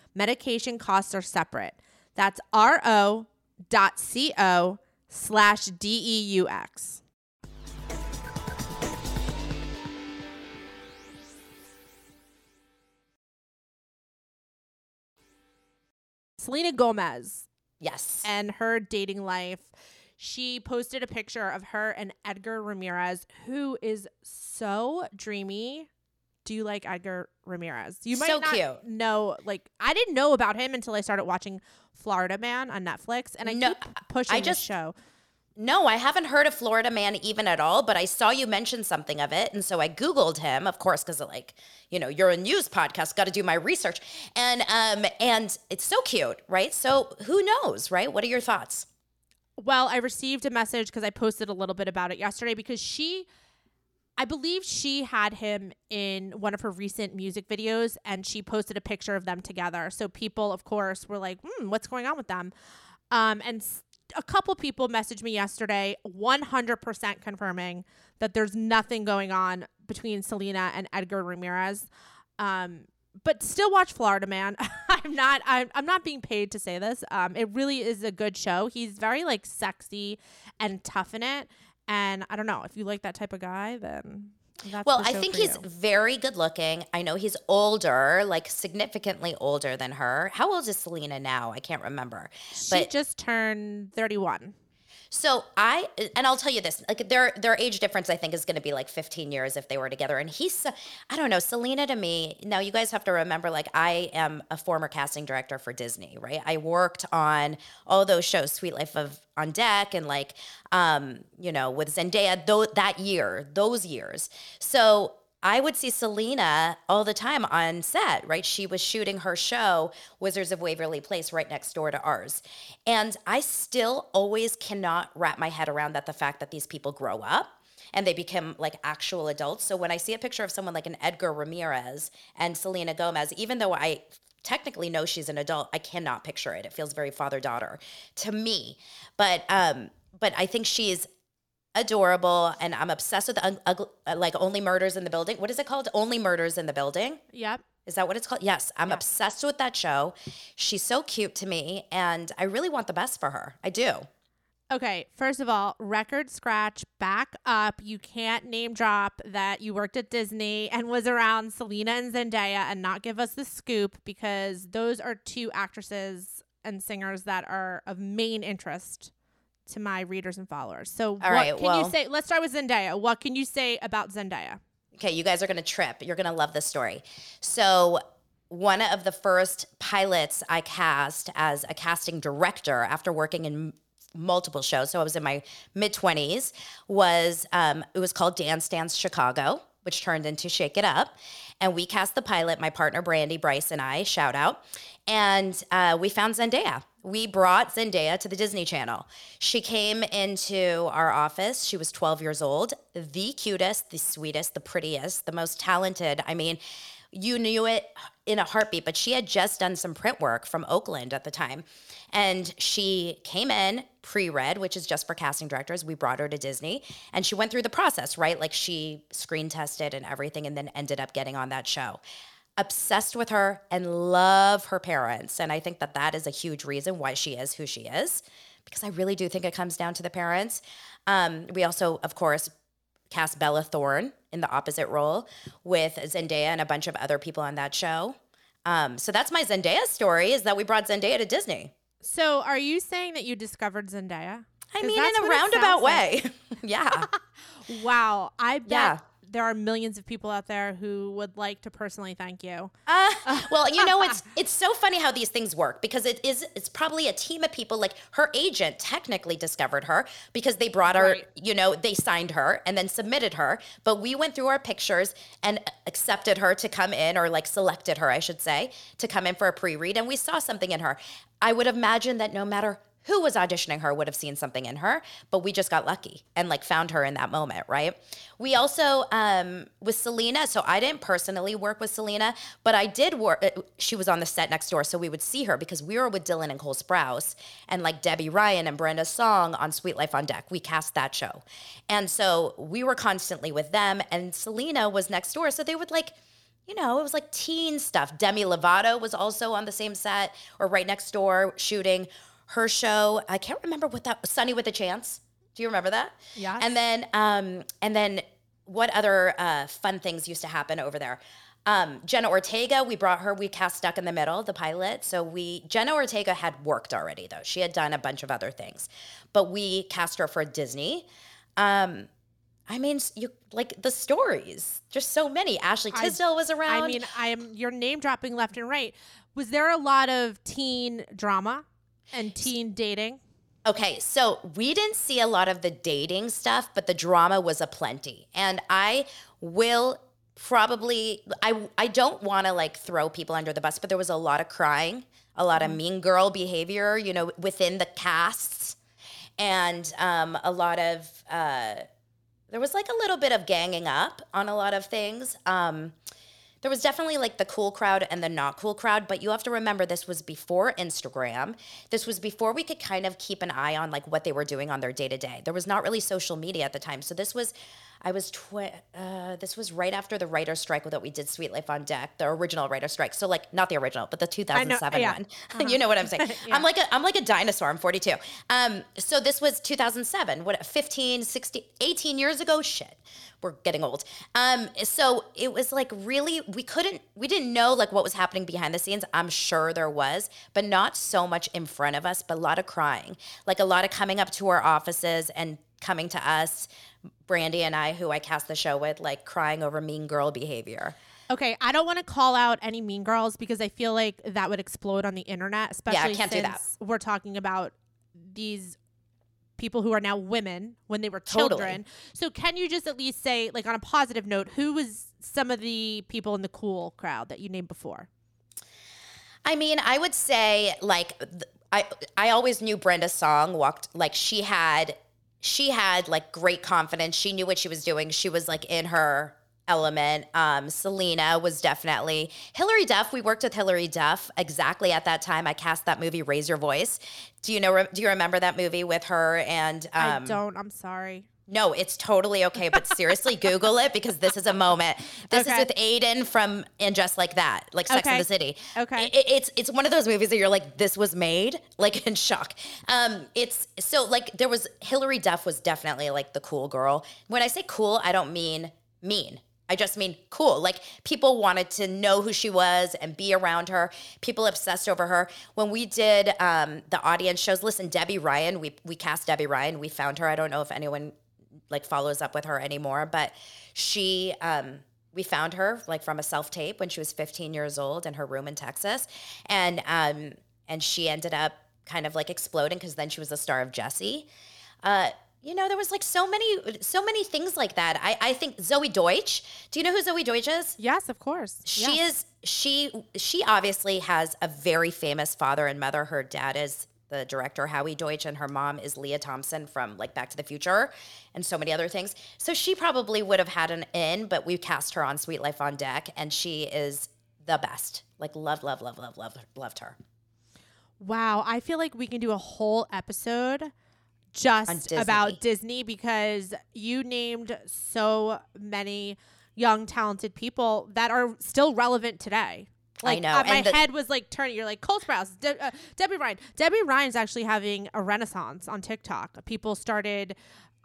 Medication costs are separate. That's ro.co slash DEUX. Selena Gomez Yes. and her dating life. She posted a picture of her and Edgar Ramirez, who is so dreamy. Do you like Edgar Ramirez? You might So not cute. know. Like, I didn't know about him until I started watching Florida Man on Netflix, and I No, keep pushing I just- show. No, I haven't heard of Florida Man even at all, but I saw you mention something of it. And so I Googled him, of course, because like, you know, you're a news podcast, got to do my research. And um, and it's so cute, right? So who knows, right? What are your thoughts? Well, I received a message because I posted a little bit about it yesterday because she, I believe she had him in one of her recent music videos and she posted a picture of them together. So people, of course, were like, hmm, what's going on with them? Um, and a couple people messaged me yesterday, 100% confirming that there's nothing going on between Selena and Edgar Ramirez. Um, but still watch Florida Man. I'm not I'm, I'm not being paid to say this. Um, it really is a good show. He's very like sexy and tough in it. And I don't know if you like that type of guy, then that's Well, I think he's you. very good looking. I know he's older, like significantly older than her. How old is Selena now? I can't remember. She But just turned 31. So I and I'll tell you this, like their their age difference I think is going to be like 15 years if they were together and he's I don't know, Selena to me. Now you guys have to remember like I am a former casting director for Disney, right? I worked on all those shows, Sweet Life of on Deck and like um, you know, with Zendaya though that year, those years. So I would see Selena all the time on set, right? She was shooting her show, Wizards of Waverly Place, right next door to ours. And I still always cannot wrap my head around that the fact that these people grow up and they become like actual adults. So when I see a picture of someone like an Edgar Ramirez and Selena Gomez, even though I technically know she's an adult, I cannot picture it. It feels very father daughter to me. But um, but I think she's adorable and I'm obsessed with un- ugly, uh, like Only Murders in the Building. What is it called? Only Murders in the Building. Yep. Is that what it's called? Yes, I'm obsessed with that show. She's so cute to me and I really want the best for her. I do. Okay, first of all, record scratch, back up. You can't name drop that you worked at Disney and was around Selena and Zendaya and not give us the scoop because those are two actresses and singers that are of main interest to my readers and followers. So, what right, can well- you say? Let's start with Zendaya. What can you say about Zendaya? Okay, you guys are gonna trip. You're gonna love this story. So, one of the first pilots I cast as a casting director after working in multiple shows, so I was in my mid 20s, was um, it was called Dance Dance Chicago, which turned into Shake It Up. And we cast the pilot, my partner Brandy, Bryce, and I, shout out. And uh, we found Zendaya. We brought Zendaya to the Disney Channel. She came into our office. She was 12 years old, the cutest, the sweetest, the prettiest, the most talented. I mean, you knew it in a heartbeat, but she had just done some print work from Oakland at the time. And she came in pre read, which is just for casting directors. We brought her to Disney and she went through the process, right? Like she screen tested and everything and then ended up getting on that show. Obsessed with her and love her parents. And I think that that is a huge reason why she is who she is, because I really do think it comes down to the parents. Um, we also, of course, cast Bella Thorne in the opposite role with Zendaya and a bunch of other people on that show. Um, so that's my Zendaya story is that we brought Zendaya to Disney. So, are you saying that you discovered Zendaya? I mean, in a roundabout sounds like. way. yeah. Wow, I bet Yeah. There are millions of people out there who would like to personally thank you. Uh, well, you know, it's it's so funny how these things work because it is it's probably a team of people. Like her agent technically discovered her because they brought her, Right. you know, they signed her and then submitted her. But we went through our pictures and accepted her to come in, or like selected her, I should say, to come in for a pre-read, and we saw something in her. I would imagine that no matter who was auditioning her would have seen something in her, but we just got lucky and like found her in that moment, right? We also um with Selena, so I didn't personally work with Selena, but I did work uh, she was on the set next door, so we would see her because we were with Dylan and Cole Sprouse and like Debby Ryan and Brenda Song on Sweet Life on Deck. We cast that show. And so we were constantly with them and Selena was next door, so they would like you know, it was like teen stuff. Demi Lovato was also on the same set or right next door shooting her show. I can't remember what that Sonny with a Chance. Do you remember that? Yeah. And then um and then what other uh fun things used to happen over there? Um, Jenna Ortega, we brought her, we cast Stuck in the Middle, the pilot. So we, Jenna Ortega had worked already though. She had done a bunch of other things, but we cast her for Disney. Um, I mean, you like the stories, just so many. Ashley I- Tisdale was around. I mean, I am you're name dropping left and right. Was there a lot of teen drama and teen dating? Okay, so we didn't see a lot of the dating stuff, but the drama was aplenty. And I will probably I I don't want to like throw people under the bus, but there was a lot of crying, a lot of mean girl behavior, you know, within the casts and um a lot of uh there was like a little bit of ganging up on a lot of things. Um there was definitely like the cool crowd and the not cool crowd, but you have to remember this was before Instagram. This was before we could kind of keep an eye on like what they were doing on their day to day. There was not really social media at the time. So this was I was twi- uh, this was right after the writer strike that we did Sweet Life on Deck, the original writer strike. So like not the original, but the 2007 yeah. one. you know what I'm saying? I'm like a I'm like a dinosaur. I'm 42. Um so this was 2007. What 15, 16, 18 years ago? Shit. We're getting old. Um so it was like really we couldn't we didn't know like what was happening behind the scenes. I'm sure there was, but not so much in front of us, but a lot of crying. Like a lot of coming up to our offices and coming to us, Brandy and I who I cast the show with like crying over mean girl behavior. Okay, I don't want to call out any mean girls because I feel like that would explode on the internet, especially can't do since we're talking about these people who are now women when they were Totally. children. So can you just at least say like on a positive note, who was some of the people in the cool crowd that you named before? I mean, I would say like th- I I always knew Brenda Song walked like she had she had like great confidence. She knew what she was doing. She was like in her element. Um, Selena was definitely Hilary Duff. We worked with Hilary Duff exactly at that time. I cast that movie Raise Your Voice. Do you know? Do you remember that movie with her and? Um, I don't. I'm sorry. No, it's totally okay. But seriously, Google it because this is a moment. This Okay. is with Aidan from And Just Like That, like Sex Okay. in the City. Okay. I- it's it's one of those movies that you're like, this was made, like in shock. Um, it's so like there was Hilary Duff was definitely like the cool girl. When I say cool, I don't mean mean. I just mean cool. Like people wanted to know who she was and be around her. People obsessed over her. When we did um, the audience shows, listen, Debby Ryan, we we cast Debby Ryan. We found her. I don't know if anyone like follows up with her anymore, but she um we found her like from a self tape when she was 15 years old in her room in Texas, and um and she ended up kind of like exploding because then she was the star of Jessie. Uh, you know, there was like so many so many things like that. I I think Zoey Deutch. Do you know who Zoey Deutch is? Yes, of course. She Yes. is she she obviously has a very famous father and mother. Her dad is the director Howie Deutch and her mom is Lea Thompson from like Back to the Future and so many other things. So she probably would have had an in, but we cast her on Sweet Life on Deck and she is the best. Like love love love love love loved her. Wow, I feel like we can do a whole episode just Disney. about Disney because you named so many young talented people that are still relevant today. I Like know, uh, my the- head was like turning. You're like Cole Sprouse, De- uh, Debby Ryan. Debby Ryan's actually having a renaissance on TikTok. People started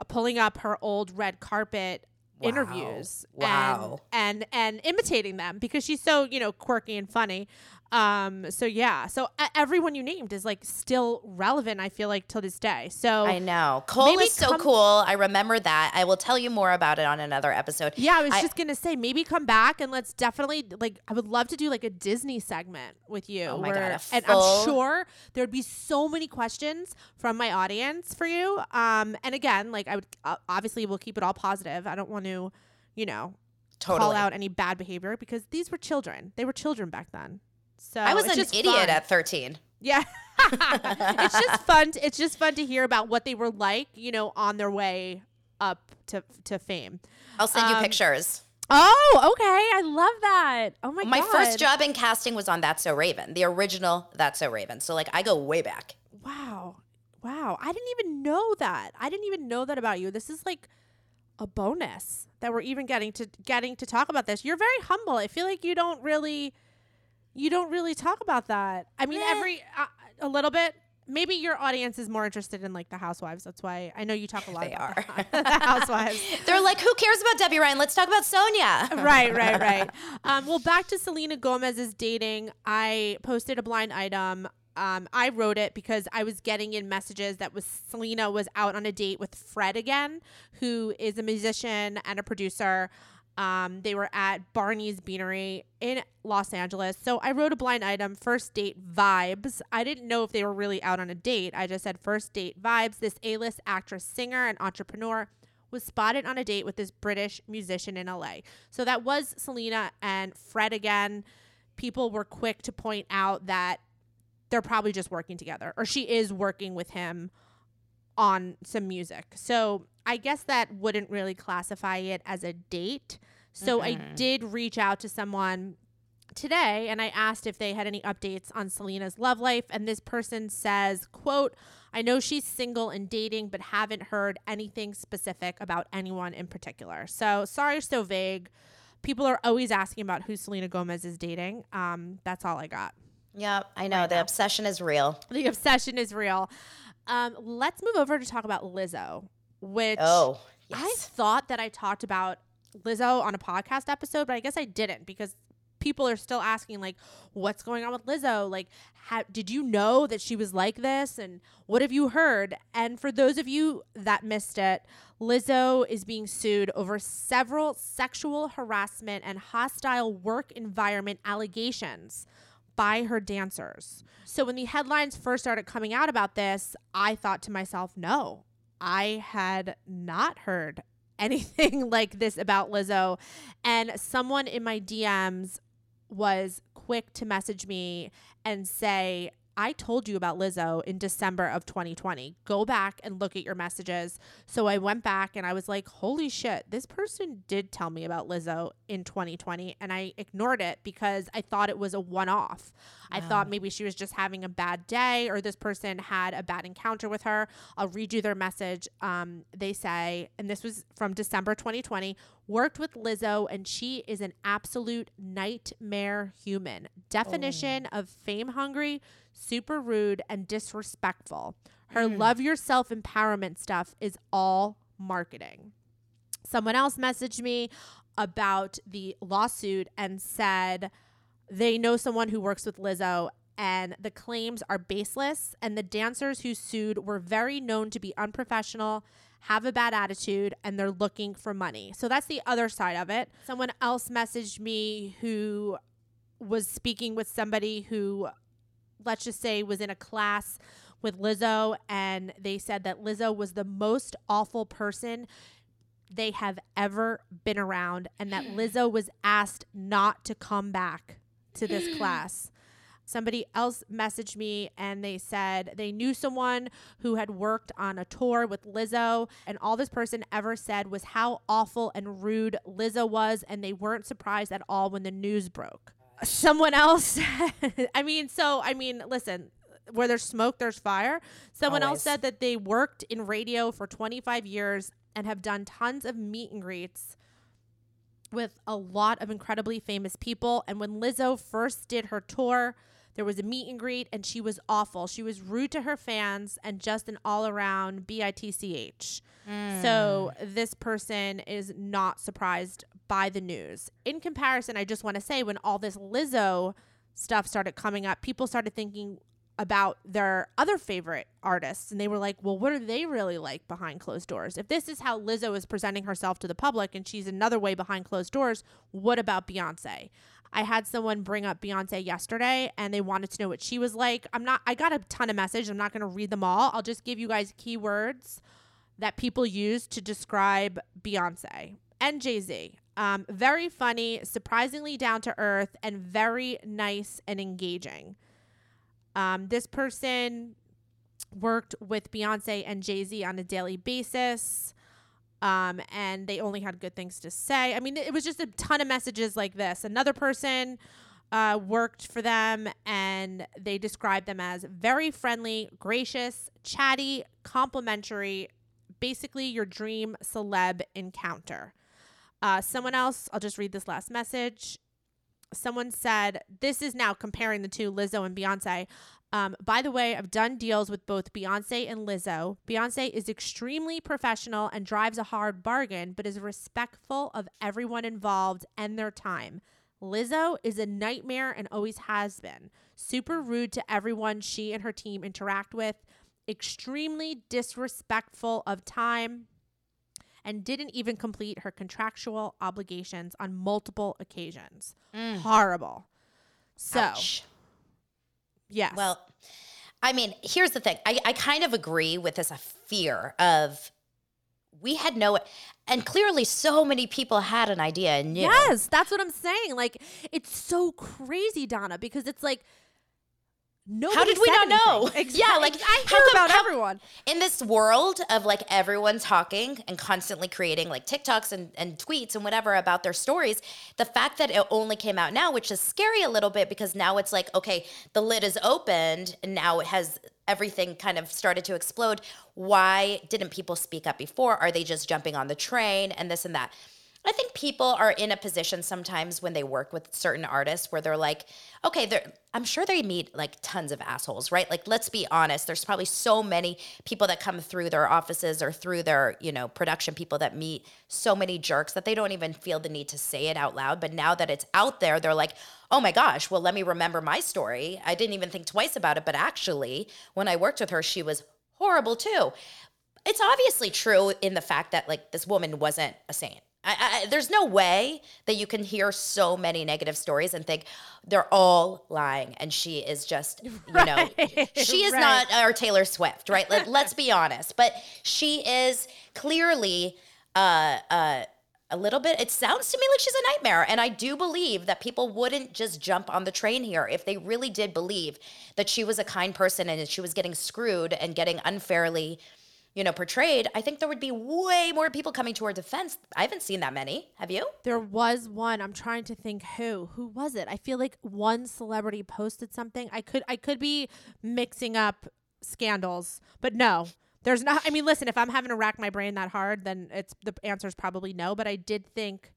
pulling up her old red carpet Wow. interviews Wow. and, and and imitating them because she's so you know quirky and funny um so yeah so uh, everyone you named is like still relevant i feel like till this day so I know. Cole is so come- cool. I remember that. I will tell you more about it on another episode. yeah i was I- just gonna say maybe come back and let's definitely like i would love to do like a disney segment with you Oh my God, and i'm sure there'd be so many questions from my audience for you um and again like i would uh, obviously we'll keep it all positive i don't want to you know call out any bad behavior because these were children they were children back then so I was an idiot fun. at 13. Yeah. it's just fun. t- It's just fun to hear about what they were like, you know, on their way up to to fame. I'll send you Um, pictures. Oh, okay. I love that. Oh my, god. My first job in casting was on That's So Raven, the original That's So Raven. So like I go way back. Wow. Wow. I didn't even know that. I didn't even know that about you. This is like a bonus that we're even getting to getting to talk about this. You're very humble. I feel like you don't really you don't really talk about that. I mean, every uh, a little bit. Maybe your audience is more interested in like the housewives. That's why I know you talk a lot They about are. The, the housewives. They're like, who cares about Debby Ryan? Let's talk about Sonia. right, right, right. Um, well, back to Selena Gomez's dating. I posted a blind item. Um, I wrote it because I was getting in messages that was Selena was out on a date with Fred again, who is a musician and a producer. Um, they were at Barney's Beanery in Los Angeles. So I wrote a blind item, first date vibes. I didn't know if they were really out on a date. I just said first date vibes. This A-list actress, singer, and entrepreneur was spotted on a date with this British musician in LA. So that was Selena and Fred again. People were quick to point out that they're probably just working together or she is working with him on some music. So I guess that wouldn't really classify it as a date. So I did reach out to someone today and I asked if they had any updates on Selena's love life and this person says, quote, I know she's single and dating but haven't heard anything specific about anyone in particular. So sorry so vague. People are always asking about who Selena Gomez is dating. Um, that's all I got. Yeah, I know. the obsession is real. The obsession is real. Um, let's move over to talk about Lizzo, which Oh, I thought that I talked about Lizzo on a podcast episode, but I guess I didn't because people are still asking like what's going on with Lizzo? Like ha- did you know that she was like this? And what have you heard? And for those of you that missed it Lizzo is being sued over several sexual harassment and hostile work environment allegations by her dancers. So when the headlines first started coming out about this, I thought to myself, no, I had not heard anything like this about Lizzo. And someone in my DMs was quick to message me and say, I told you about Lizzo in December of 2020. Go back and look at your messages. So I went back and I was like, holy shit, this person did tell me about Lizzo in 2020. And I ignored it because I thought it was a one off. I thought maybe she was just having a bad day or this person had a bad encounter with her. I'll read you their message. Um, they say, and this was from December 2020 worked with Lizzo, and she is an absolute nightmare human. Definition oh. of fame hungry, super rude, and disrespectful. Her mm. love yourself empowerment stuff is all marketing. Someone else messaged me about the lawsuit and said they know someone who works with Lizzo and the claims are baseless and the dancers who sued were very known to be unprofessional have a bad attitude and they're looking for money so that's the other side of it someone else messaged me who was speaking with somebody who let's just say was in a class with Lizzo and they said that Lizzo was the most awful person they have ever been around and that Lizzo was asked not to come back to this class. Somebody else messaged me and they said they knew someone who had worked on a tour with Lizzo, and all this person ever said was how awful and rude Lizzo was, and they weren't surprised at all when the news broke. Someone else, I mean, so, I mean, listen, where there's smoke, there's fire. Someone else said that they worked in radio for 25 years and have done tons of meet and greets with a lot of incredibly famous people. And when Lizzo first did her tour, there was a meet and greet, and she was awful. She was rude to her fans and just an all around bitch. So hmm. this person is not surprised by the news. In comparison, I just want to say when all this Lizzo stuff started coming up, people started thinking about their other favorite artists and they were like, well, what are they really like behind closed doors? If this is how Lizzo is presenting herself to the public and she's another way behind closed doors, what about Beyonce? I had someone bring up Beyonce yesterday and they wanted to know what she was like. I'm not I got a ton of messages. I'm not going to read them all. I'll just give you guys keywords that people use to describe Beyonce and Jay Z. Um, very funny, surprisingly down to earth, and very nice and engaging. Um, this person worked with Beyonce and Jay Z on a daily basis. Um, and they only had good things to say. I mean, it was just a ton of messages like this. Another person uh, worked for them and they described them as very friendly, gracious, chatty, complimentary, basically your dream celeb encounter. Uh, someone else, I'll just read this last message. Someone said, This is now comparing the two, Lizzo and Beyonce. Um, by the way, I've done deals with both Beyonce and Lizzo. Beyonce is extremely professional and drives a hard bargain, but is respectful of everyone involved and their time. Lizzo is a nightmare and always has been. Super rude to everyone she and her team interact with, extremely disrespectful of time, and didn't even complete her contractual obligations on multiple occasions. Horrible. So, Ouch. Yes. Well, I mean, here's the thing. I, I kind of agree with this fear of we had no, and clearly so many people had an idea and knew. Yes, that's what I'm saying. Like it's so crazy, Donna, because it's like nobody How did we not know? Exactly. Yeah, like I how hear come- about how- everyone. In this world of like everyone talking and constantly creating like TikToks and, and tweets and whatever about their stories, the fact that it only came out now, which is scary a little bit because now it's like, okay, the lid is opened and now it has everything kind of started to explode. Why didn't people speak up before? Are they just jumping on the train and this and that? I think people are in a position sometimes when they work with certain artists where they're like, okay, they're, I'm sure they meet like tons of assholes, right? Like, let's be honest. There's probably so many people that come through their offices or through their, you know, production people that meet so many jerks that they don't even feel the need to say it out loud. But now that it's out there, they're like, oh my gosh, well, let me remember my story. I didn't even think twice about it. But actually, when I worked with her, she was horrible too. It's obviously true in the fact that like this woman wasn't a saint. I, I, there's no way that you can hear so many negative stories and think they're all lying and she is just you know she is Right. not our Taylor Swift right? Like let's be honest. But she is clearly uh uh a little bit it sounds to me like she's a nightmare. And I do believe that people wouldn't just jump on the train here if they really did believe that she was a kind person and that she was getting screwed and getting unfairly you know, portrayed, I think there would be way more people coming to our defense. I haven't seen that many. Have you? There was one. I'm trying to think who. Who was it? I feel like one celebrity posted something. I could I could be mixing up scandals, but no. There's not I mean, listen, if I'm having to rack my brain that hard, then it's the answer is probably no, but I did think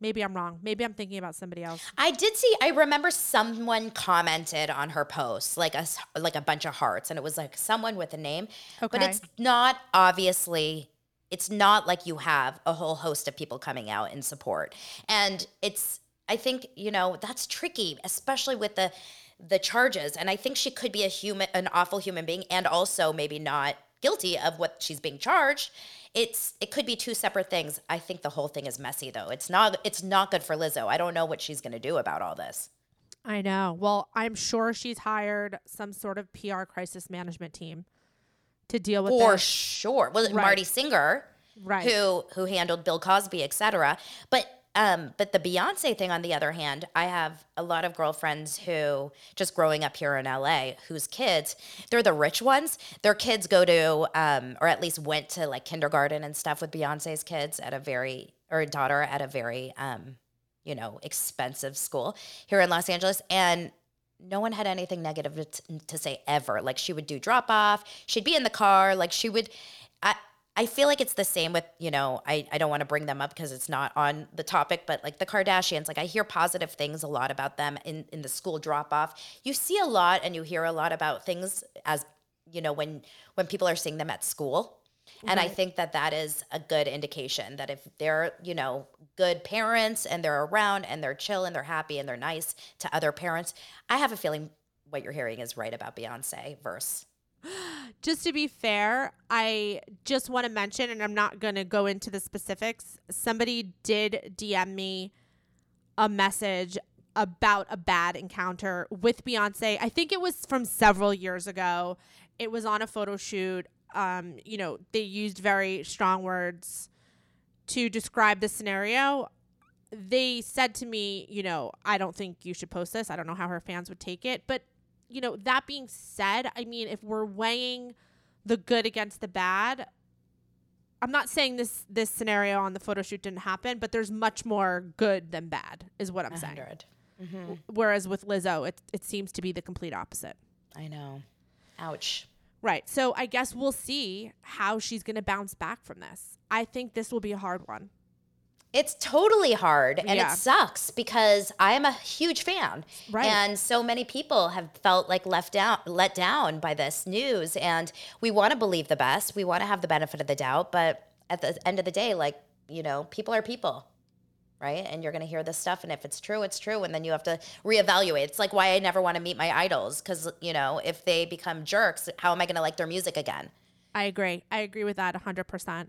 maybe I'm wrong. Maybe I'm thinking about somebody else. I did see. I remember someone commented on her post, like a like a bunch of hearts, and it was like someone with a name. Okay. But it's not obviously. It's not like you have a whole host of people coming out in support, and it's. I think you know that's tricky, especially with the the charges. And I think she could be a human, an awful human being, and also maybe not guilty of what she's being charged. It's it could be two separate things. I think the whole thing is messy though. It's not it's not good for Lizzo. I don't know what she's going to do about all this. I know. Well, I'm sure she's hired some sort of PR crisis management team to deal with For this. sure. Well, Right. Marty Singer, Right. who who handled Bill Cosby, etc. But um, but the Beyonce thing, on the other hand, I have a lot of girlfriends who just growing up here in LA, whose kids, they're the rich ones. Their kids go to, um, or at least went to like kindergarten and stuff with Beyonce's kids at a very, or daughter at a very, um, you know, expensive school here in Los Angeles. And no one had anything negative to, to say ever. Like she would do drop off, she'd be in the car, like she would. I I feel like it's the same with you know I I don't want to bring them up because it's not on the topic, but like the Kardashians, like I hear positive things a lot about them in in the school drop off. You see a lot and you hear a lot about things as you know when when people are seeing them at school. And I think that that is a good indication that if they're, you know, good parents and they're around and they're chill and they're happy and they're nice to other parents, I have a feeling what you're hearing is right about Beyonce verse. Just to be fair, I just want to mention, and I'm not going to go into the specifics. Somebody did DM me a message about a bad encounter with Beyonce. I think it was from several years ago. It was on a photo shoot. Um, you know, they used very strong words to describe the scenario. They said to me, you know, I don't think you should post this. I don't know how her fans would take it, but you know, that being said, I mean, if we're weighing the good against the bad, I'm not saying this this scenario on the photo shoot didn't happen, but there's much more good than bad, is what I'm saying. 100. Mm-hmm. Whereas with Lizzo, it it seems to be the complete opposite. I know. Ouch. Right. So I guess we'll see how she's going to bounce back from this. I think this will be a hard one. It's totally hard and Yeah. it sucks because I am a huge fan. Right. And so many people have felt like left out let down by this news and we want to believe the best. We want to have the benefit of the doubt, but at the end of the day like, you know, people are people. Right? And you're going to hear this stuff and if it's true, it's true and then you have to reevaluate. It's like why I never want to meet my idols cuz you know, if they become jerks, how am I going to like their music again? I agree. I agree with that 100%.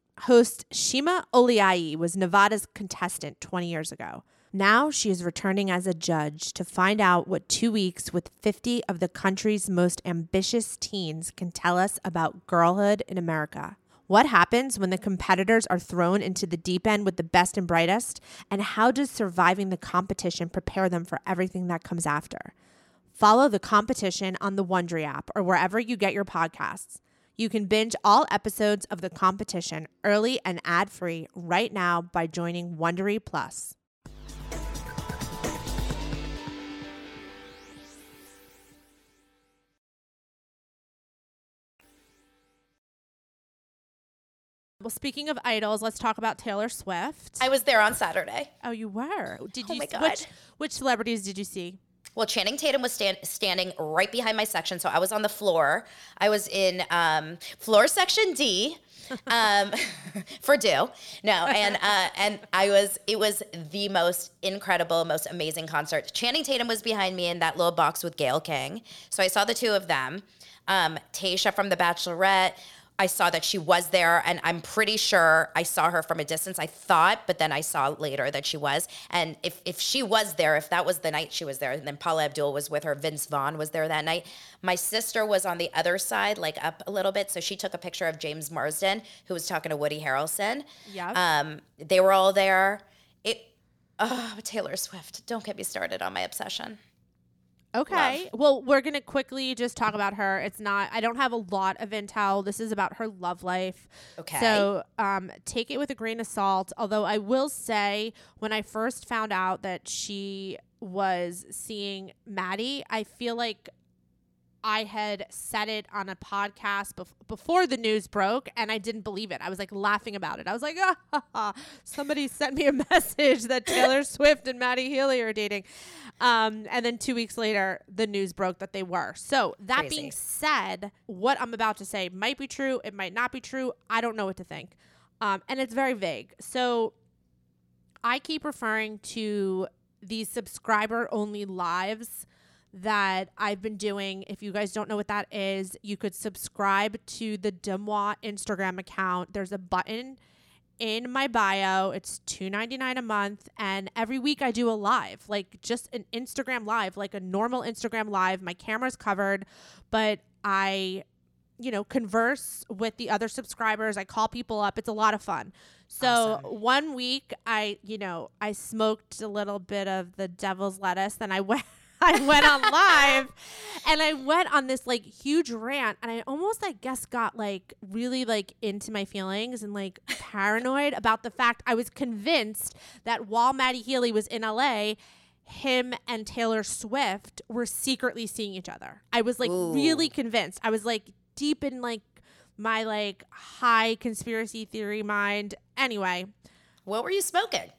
Host Shima Oliai was Nevada's contestant 20 years ago. Now she is returning as a judge to find out what two weeks with 50 of the country's most ambitious teens can tell us about girlhood in America. What happens when the competitors are thrown into the deep end with the best and brightest? And how does surviving the competition prepare them for everything that comes after? Follow the competition on the Wondery app or wherever you get your podcasts. You can binge all episodes of the competition early and ad-free right now by joining Wondery Plus. Well, speaking of idols, let's talk about Taylor Swift. I was there on Saturday. oh, you were. Did Oh you my God. which which celebrities did you see? Well, Channing Tatum was stand, standing right behind my section, so I was on the floor. I was in um, floor section D um, for do no, and uh, and I was. It was the most incredible, most amazing concert. Channing Tatum was behind me in that little box with Gayle King, so I saw the two of them. Um, Tasha from The Bachelorette. I saw that she was there, and I'm pretty sure I saw her from a distance. I thought, but then I saw later that she was. And if if she was there, if that was the night she was there, and then Paula Abdul was with her, Vince Vaughn was there that night. My sister was on the other side, like up a little bit, so she took a picture of James Marsden, who was talking to Woody Harrelson. Yep. Um, they were all there. It. Oh, Taylor Swift. Don't get me started on my obsession. Okay. Well, we're going to quickly just talk about her. It's not, I don't have a lot of intel. This is about her love life. Okay. So um, take it with a grain of salt. Although I will say, when I first found out that she was seeing Matty, I feel like I had said it on a podcast bef- before the news broke, and I didn't believe it. I was like laughing about it. I was like, ah, ha, ha. somebody sent me a message that Taylor Swift and Matty Healy are dating. Um, and then two weeks later, the news broke that they were. So that Crazy. being said, what I'm about to say might be true. It might not be true. I don't know what to think. Um, and it's very vague. So I keep referring to these subscriber only lives that I've been doing. If you guys don't know what that is, you could subscribe to the Deuxmoi Instagram account. There's a button in my bio. It's $2.99 a month. And every week I do a live, like just an Instagram live, like a normal Instagram live. My camera's covered, but I you know, converse with the other subscribers. I call people up. It's a lot of fun. So one week I, you know, I smoked a little bit of the devil's lettuce. Then I went I went on live and I went on this like huge rant and I almost I guess got like really like into my feelings and like paranoid about the fact I was convinced that while Matty Healy was in LA him and Taylor Swift were secretly seeing each other. I was like really convinced. I was like deep in like my like high conspiracy theory mind. Anyway, What were you smoking?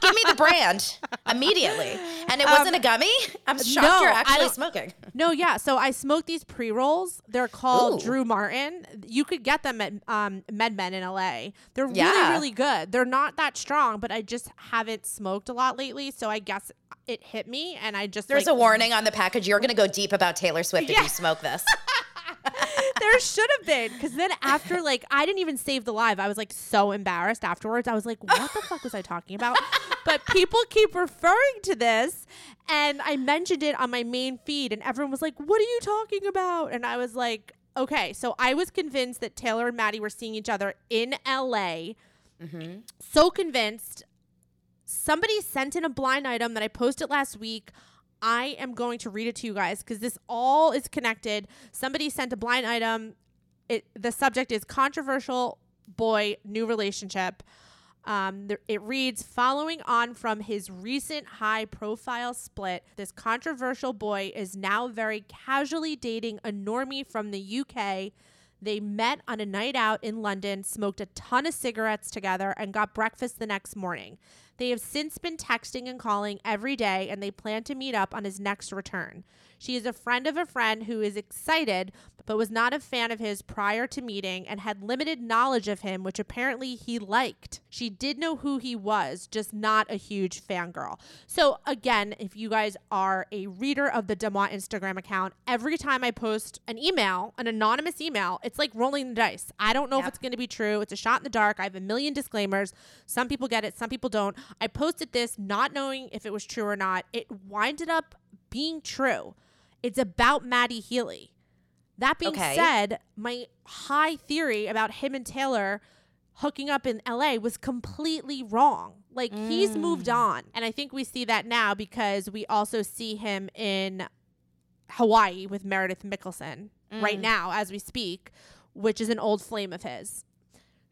Give me the brand immediately. And it wasn't a gummy? I'm shocked no, you're actually smoking. No, yeah. So I smoked these pre rolls. They're called Ooh. Drew Martin. You could get them at um, MedMen in LA. They're Yeah. really, really good. They're not that strong, but I just haven't smoked a lot lately. So I guess it hit me, and I just There's like, a warning on the package. You're going to go deep about Taylor Swift if you smoke this. there should have been because then after like I didn't even save the live. I was like so embarrassed afterwards. I was like, what the fuck was I talking about? But people keep referring to this, and I mentioned it on my main feed, and everyone was like, "What are you talking about?" And I was like, "Okay." So I was convinced that Taylor and Matty were seeing each other in L.A. Mm-hmm. So convinced. Somebody sent in a blind item that I posted last week. I am going to read it to you guys because this all is connected. Somebody sent a blind item. It the subject is controversial boy new relationship. Um, there, it reads following on from his recent high profile split, this controversial boy is now very casually dating a normie from the UK. They met on a night out in London, smoked a ton of cigarettes together, and got breakfast the next morning. They have since been texting and calling every day, and they plan to meet up on his next return. She is a friend of a friend who is excited, but was not a fan of his prior to meeting and had limited knowledge of him, which apparently he liked. She did know who he was, just not a huge fangirl. So, again, if you guys are a reader of the Deuxmoi Instagram account, every time I post an email, an anonymous email, it's like rolling the dice. I don't know if it's going to be true. It's a shot in the dark. I have a million disclaimers. Some people get it, some people don't. I posted this not knowing if it was true or not. It winded up being true. It's about Matty Healy. That being Okay. said, my high theory about him and Taylor hooking up in LA was completely wrong. Like he's mm. moved on. And I think we see that now because we also see him in Hawaii with Meredith Mickelson right mm. now as we speak, which is an old flame of his.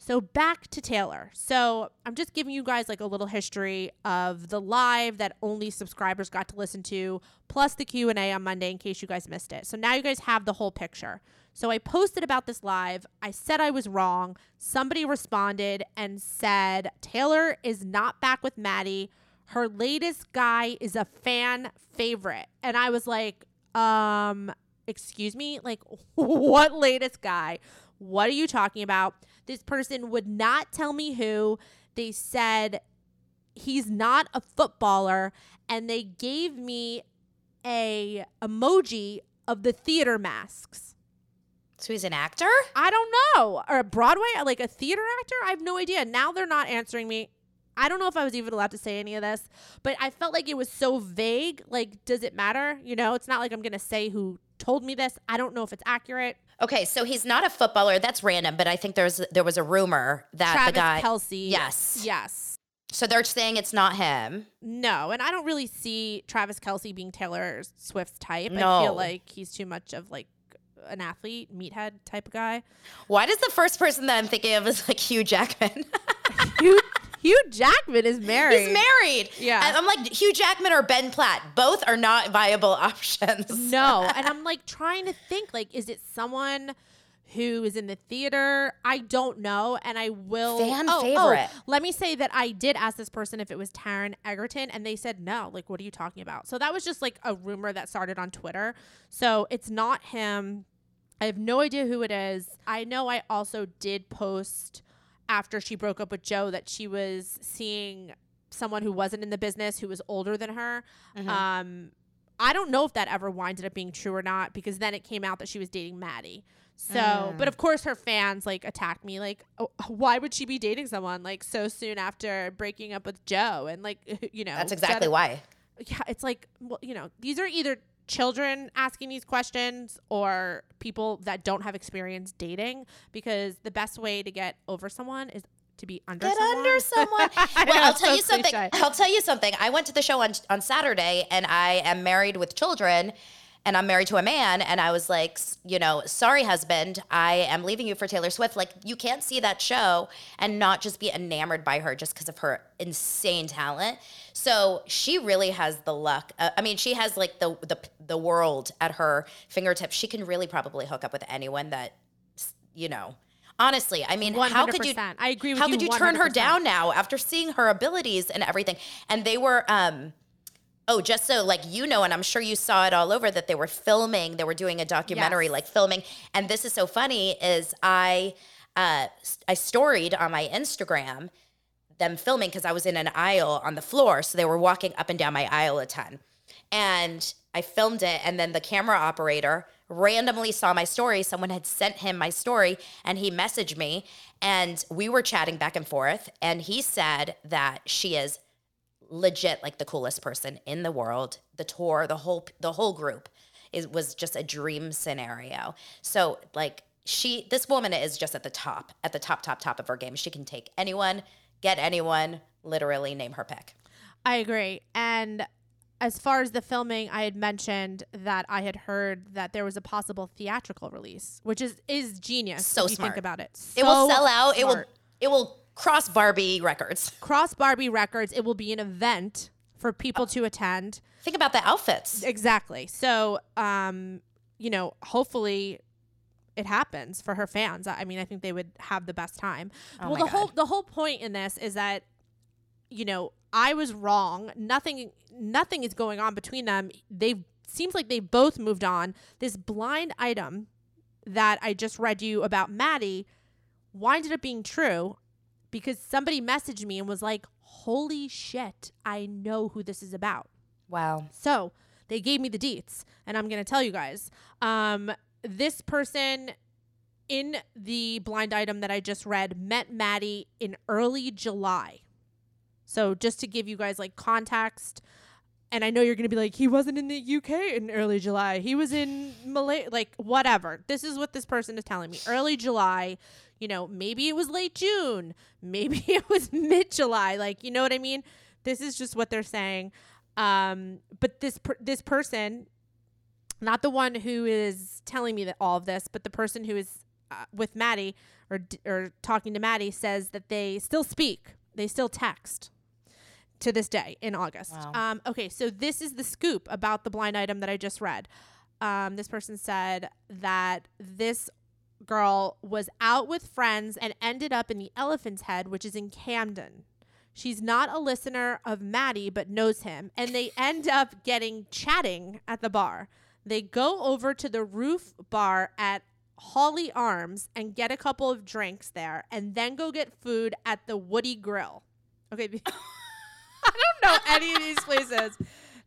So back to Taylor. So I'm just giving you guys like a little history of the live that only subscribers got to listen to, plus the Q&A on Monday in case you guys missed it. So now you guys have the whole picture. So I posted about this live. I said I was wrong. Somebody responded and said Taylor is not back with Matty. Her latest guy is a fan favorite. And I was like, um, excuse me? Like, what latest guy? What are you talking about? This person would not tell me who. They said he's not a footballer and they gave me a emoji of the theater masks. So he's an actor? I don't know. Or a Broadway, like a theater actor? I have no idea. Now they're not answering me. I don't know if I was even allowed to say any of this, but I felt like it was so vague. Like, does it matter? You know, it's not like I'm going to say who told me this. I don't know if it's accurate. Okay, so he's not a footballer. That's random, but I think there's there was a rumor that Travis the guy Kelce. Yes. Yes. So they're saying it's not him. No, and I don't really see Travis Kelce being Taylor Swift's type. I feel like he's too much of like an athlete, meathead type of guy. Why does the first person that I'm thinking of is like Hugh Jackman? Hugh, Hugh Jackman is married. He's married. Yeah. And I'm like Hugh Jackman or Ben Platt. Both are not viable options. No, and I'm like trying to think like, is it someone who is in the theater? I don't know, and I will. Fan oh, oh, favorite. let me say that I did ask this person if it was Taron Egerton, and they said no. Like, what are you talking about? So that was just like a rumor that started on Twitter. So it's not him. I have no idea who it is. I know I also did post after she broke up with Joe that she was seeing someone who wasn't in the business who was older than her. Um, I don't know if that ever winded up being true or not because then it came out that she was dating Matty. So, but of course, her fans like attacked me. Like, oh, why would she be dating someone like so soon after breaking up with Joe? And like, you know, That's exactly why. yeah, it's like, well, you know, these are either children asking these questions or people that don't have experience dating because the best way to get over someone is to be under someone. Get someone. under someone. Well, I'll tell so you something. cliche. I'll tell you something. I went to the show on on Saturday, and I am married with children, and I'm married to a man, and I was like, you know, sorry, husband, I am leaving you for Taylor Swift. Like, you can't see that show and not just be enamored by her just because of her insane talent. So she really has the luck. Uh, I mean, she has like the the the world at her fingertips. She can really probably hook up with anyone that, you know. Honestly, I mean, how could you? I agree with you? how you could you turn her down now after seeing her abilities and everything? And they were, um, oh, just so like you know, and I'm sure you saw it all over that they were filming. They were doing a documentary, Yes. like filming. And this is so funny is I, uh, I storied on my Instagram them filming because I was in an aisle on the floor, so they were walking up and down my aisle a ton. And I filmed it, and then the camera operator randomly saw my story. Someone had sent him my story, and he messaged me, and we were chatting back and forth. And he said that she is legit like the coolest person in the world. The tour, the whole the whole group, is was just a dream scenario. So like she, this woman is just at the top, at the top, top, top of her game. She can take anyone, get anyone, literally name her pick. I agree. And as far as the filming, I had mentioned that I had heard that there was a possible theatrical release, which is is genius. So if you smart. think about it. it will sell out. It will it will cross Barbie records. cross Barbie Records. It will be an event for people to attend. Think about the outfits. Exactly. So, um, you know, hopefully it happens for her fans. I mean, I think they would have the best time. Oh well, the whole the whole point in this is that you know, I was wrong. Nothing nothing is going on between them. They seems like they both moved on. This blind item that I just read you about Matty winded up being true because somebody messaged me and was like, "Holy shit, I know who this is about." Wow. So they gave me the deets, and I'm going to tell you guys. Um, this person in the blind item that I just read met Matty in early July. So just to give you guys like context, and I know you're going to be like, he wasn't in the UK in early July. He was in Malay, like whatever. This is what this person is telling me. Early July, you know, maybe it was late June, maybe it was mid July. Like, you know what I mean? This is just what they're saying. Um, but this per- this person, not the one who is telling me that all of this, but the person who is uh, with Matty or d- or talking to Matty says that they still speak, they still text to this day in August. Wow. Um, okay, so this is the scoop about the blind item that I just read. Um, this person said that this girl was out with friends and ended up in the Elephant's Head, which is in Camden. She's not a listener of Matty, but knows him, and they end up getting chatting at the bar. They go over to the roof bar at Hawley Arms and get a couple of drinks there, and then go get food at the Woody Grill. Okay, I don't know any of these places.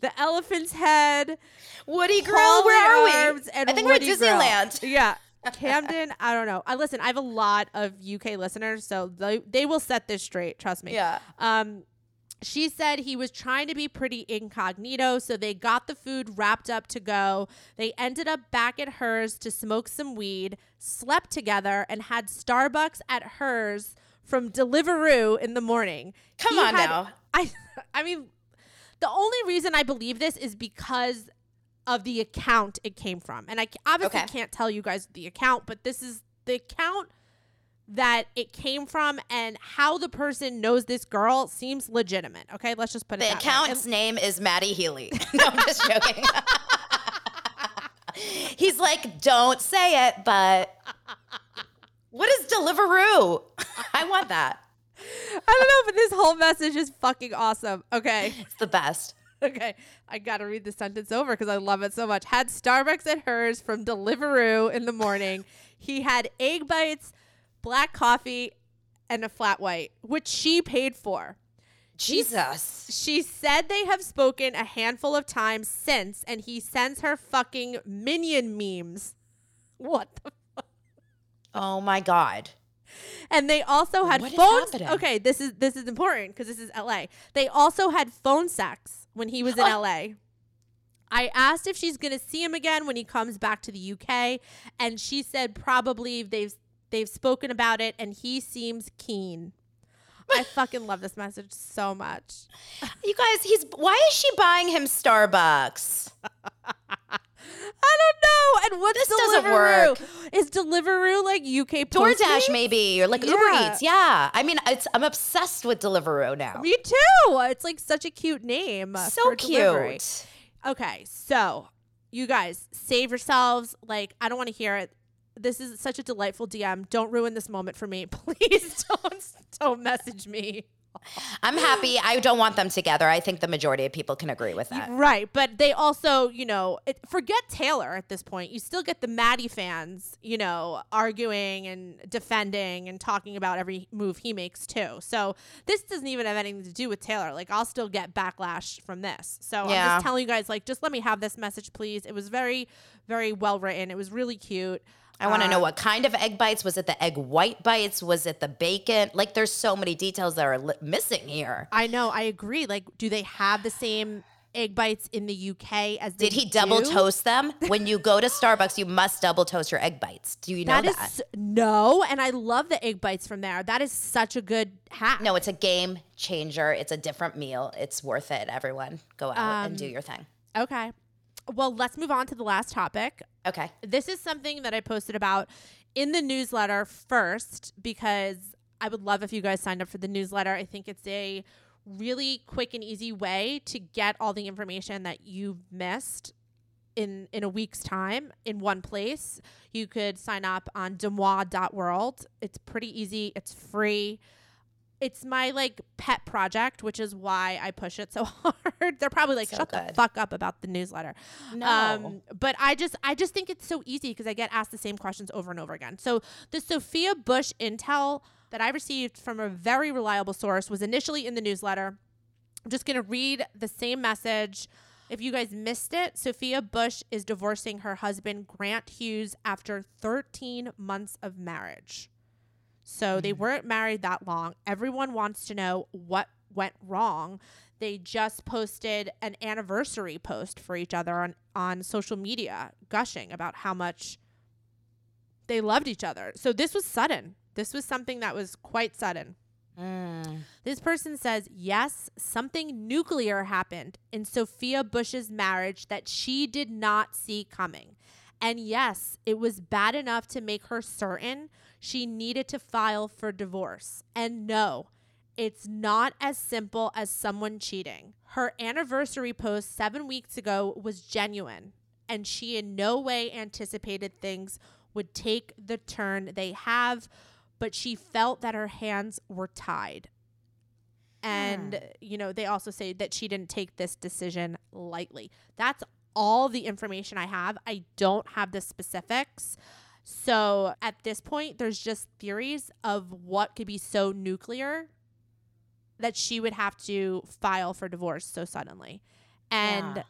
The Elephant's Head, Woody Grill, where are we? And I think Woody we're at Grill. Disneyland. Yeah. Camden, I don't know. I listen, I have a lot of UK listeners, so they, they will set this straight, trust me. Yeah. Um she said he was trying to be pretty incognito, so they got the food wrapped up to go. They ended up back at hers to smoke some weed, slept together, and had Starbucks at hers from Deliveroo in the morning. Come He on had- now. I I mean, the only reason I believe this is because of the account it came from. And I obviously Okay. can't tell you guys the account, but this is the account that it came from and how the person knows this girl seems legitimate. Okay, let's just put it The that way. account's name is Matty Healy. no, I'm just joking. He's like, don't say it, but what is Deliveroo? I want that. I don't know, but this whole message is fucking awesome. Okay. It's the best. Okay, I gotta read the sentence over because I love it so much. Had Starbucks at hers from Deliveroo in the morning. he had egg bites, black coffee, and a flat white, which she paid for. Jesus. She said they have spoken a handful of times since, and he sends her fucking minion memes. What the Oh my God. and they also had What phones. Okay, this is this is important because this is LA. They also had phone sex when he was in oh. LA. I asked if she's gonna see him again when he comes back to the UK, and she said probably they've they've spoken about it, and he seems keen. I fucking love this message so much. You guys, he's why is she buying him Starbucks? I don't know. And what's This doesn't Deliveroo? work. Is Deliveroo like UK DoorDash Postmates? maybe or like Uber Yeah. Eats. Yeah. I mean, it's, I'm obsessed with Deliveroo now. Me too. It's like such a cute name. So for delivery. cute. Okay, so you guys save yourselves. Like, I don't want to hear it. This is such a delightful DM. Don't ruin this moment for me. Please don't don't message me. I'm happy. I don't want them together. I think the majority of people can agree with that. Right, but they also, you know, it, forget Taylor at this point. You still get the Matty fans, you know, arguing and defending and talking about every move he makes too. So this doesn't even have anything to do with Taylor. Like I'll still get backlash from this. So I'm just telling you guys, like, just let me have this message, please. It was very, very well written. It was really cute. I want to know Uh, what kind of egg bites. Was it the egg white bites? Was it the bacon? Like, there's so many details that are li- missing here. I know. I agree. Like, do they have the same egg bites in the UK as Did he double do? toast them? when you go to Starbucks, you must double toast your egg bites. Do you know That that? is no, and I love the egg bites from there. That is such a good hack. no, it's a game changer. It's a different meal. It's worth it. Everyone, go out and Um, do your thing. Okay. Well, let's move on to the last topic. Okay. This is something that I posted about in the newsletter first because I would love if you guys signed up for the newsletter. I think it's a really quick and easy way to get all the information that you've missed in in a week's time in one place. You could sign up on deuxmoi.world. It's pretty easy, it's free. It's my like pet project, which is why I push it so hard. They're probably like, So shut the fuck up about the newsletter. No. Um, but I just I just think it's so easy because I get asked the same questions over and over again. So the Sophia Bush intel that I received from a very reliable source was initially in the newsletter. I'm just gonna read the same message. If you guys missed it, Sophia Bush is divorcing her husband Grant Hughes after 13 months of marriage. So they weren't married that long. Everyone wants to know what went wrong. They just posted an anniversary post for each other on, on social media, gushing about how much they loved each other. So this was sudden. This was something that was quite sudden. Mm. This person says, yes, something nuclear happened in Sophia Bush's marriage that she did not see coming. And yes, it was bad enough to make her certain she needed to file for divorce. And no, it's not as simple as someone cheating. Her anniversary post seven weeks ago was genuine, and she in no way anticipated things would take the turn they have, but she felt that her hands were tied. And, you know, they also say that she didn't take this decision lightly. That's all the information I have. I don't have the specifics. So at this point, there's just theories of what could be so nuclear that she would have to file for divorce so suddenly. And Yeah.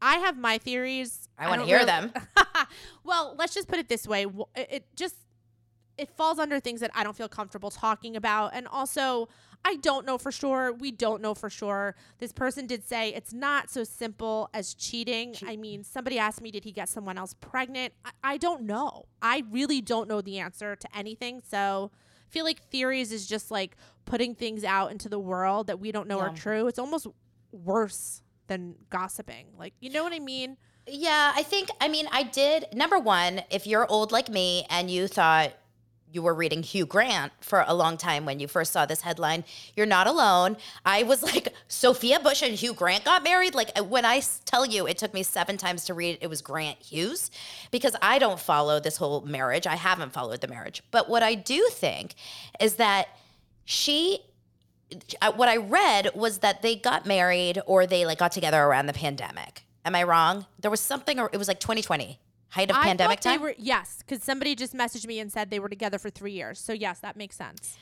I have my theories. I wanna hear really- them. well, let's just put it this way. It just it falls under things that I don't feel comfortable talking about and also I don't know for sure. We don't know for sure. This person did say it's not so simple as cheating. I mean, somebody asked me, did he get someone else pregnant? I, I don't know. I really don't know the answer to anything. So I feel like theories is just like putting things out into the world that we don't know are true. It's almost worse than gossiping. Like, you know what I mean? Yeah, I think, I mean, I did. Number one, if you're old like me and you thought you were reading Hugh Grant for a long time when you first saw this headline, you're not alone. I was like, Sophia Bush and Hugh Grant got married. Like, when I tell you it took me seven times to read it, it was Grant Hughes because I don't follow this whole marriage. I haven't followed the marriage. But what I do think is that she uh, what I read was that they got married or they like got together around the pandemic. Am I wrong? There was something, or it was like 2020, height of I pandemic time. were yes, because somebody just messaged me and said they were together for three years. So yes, that makes sense.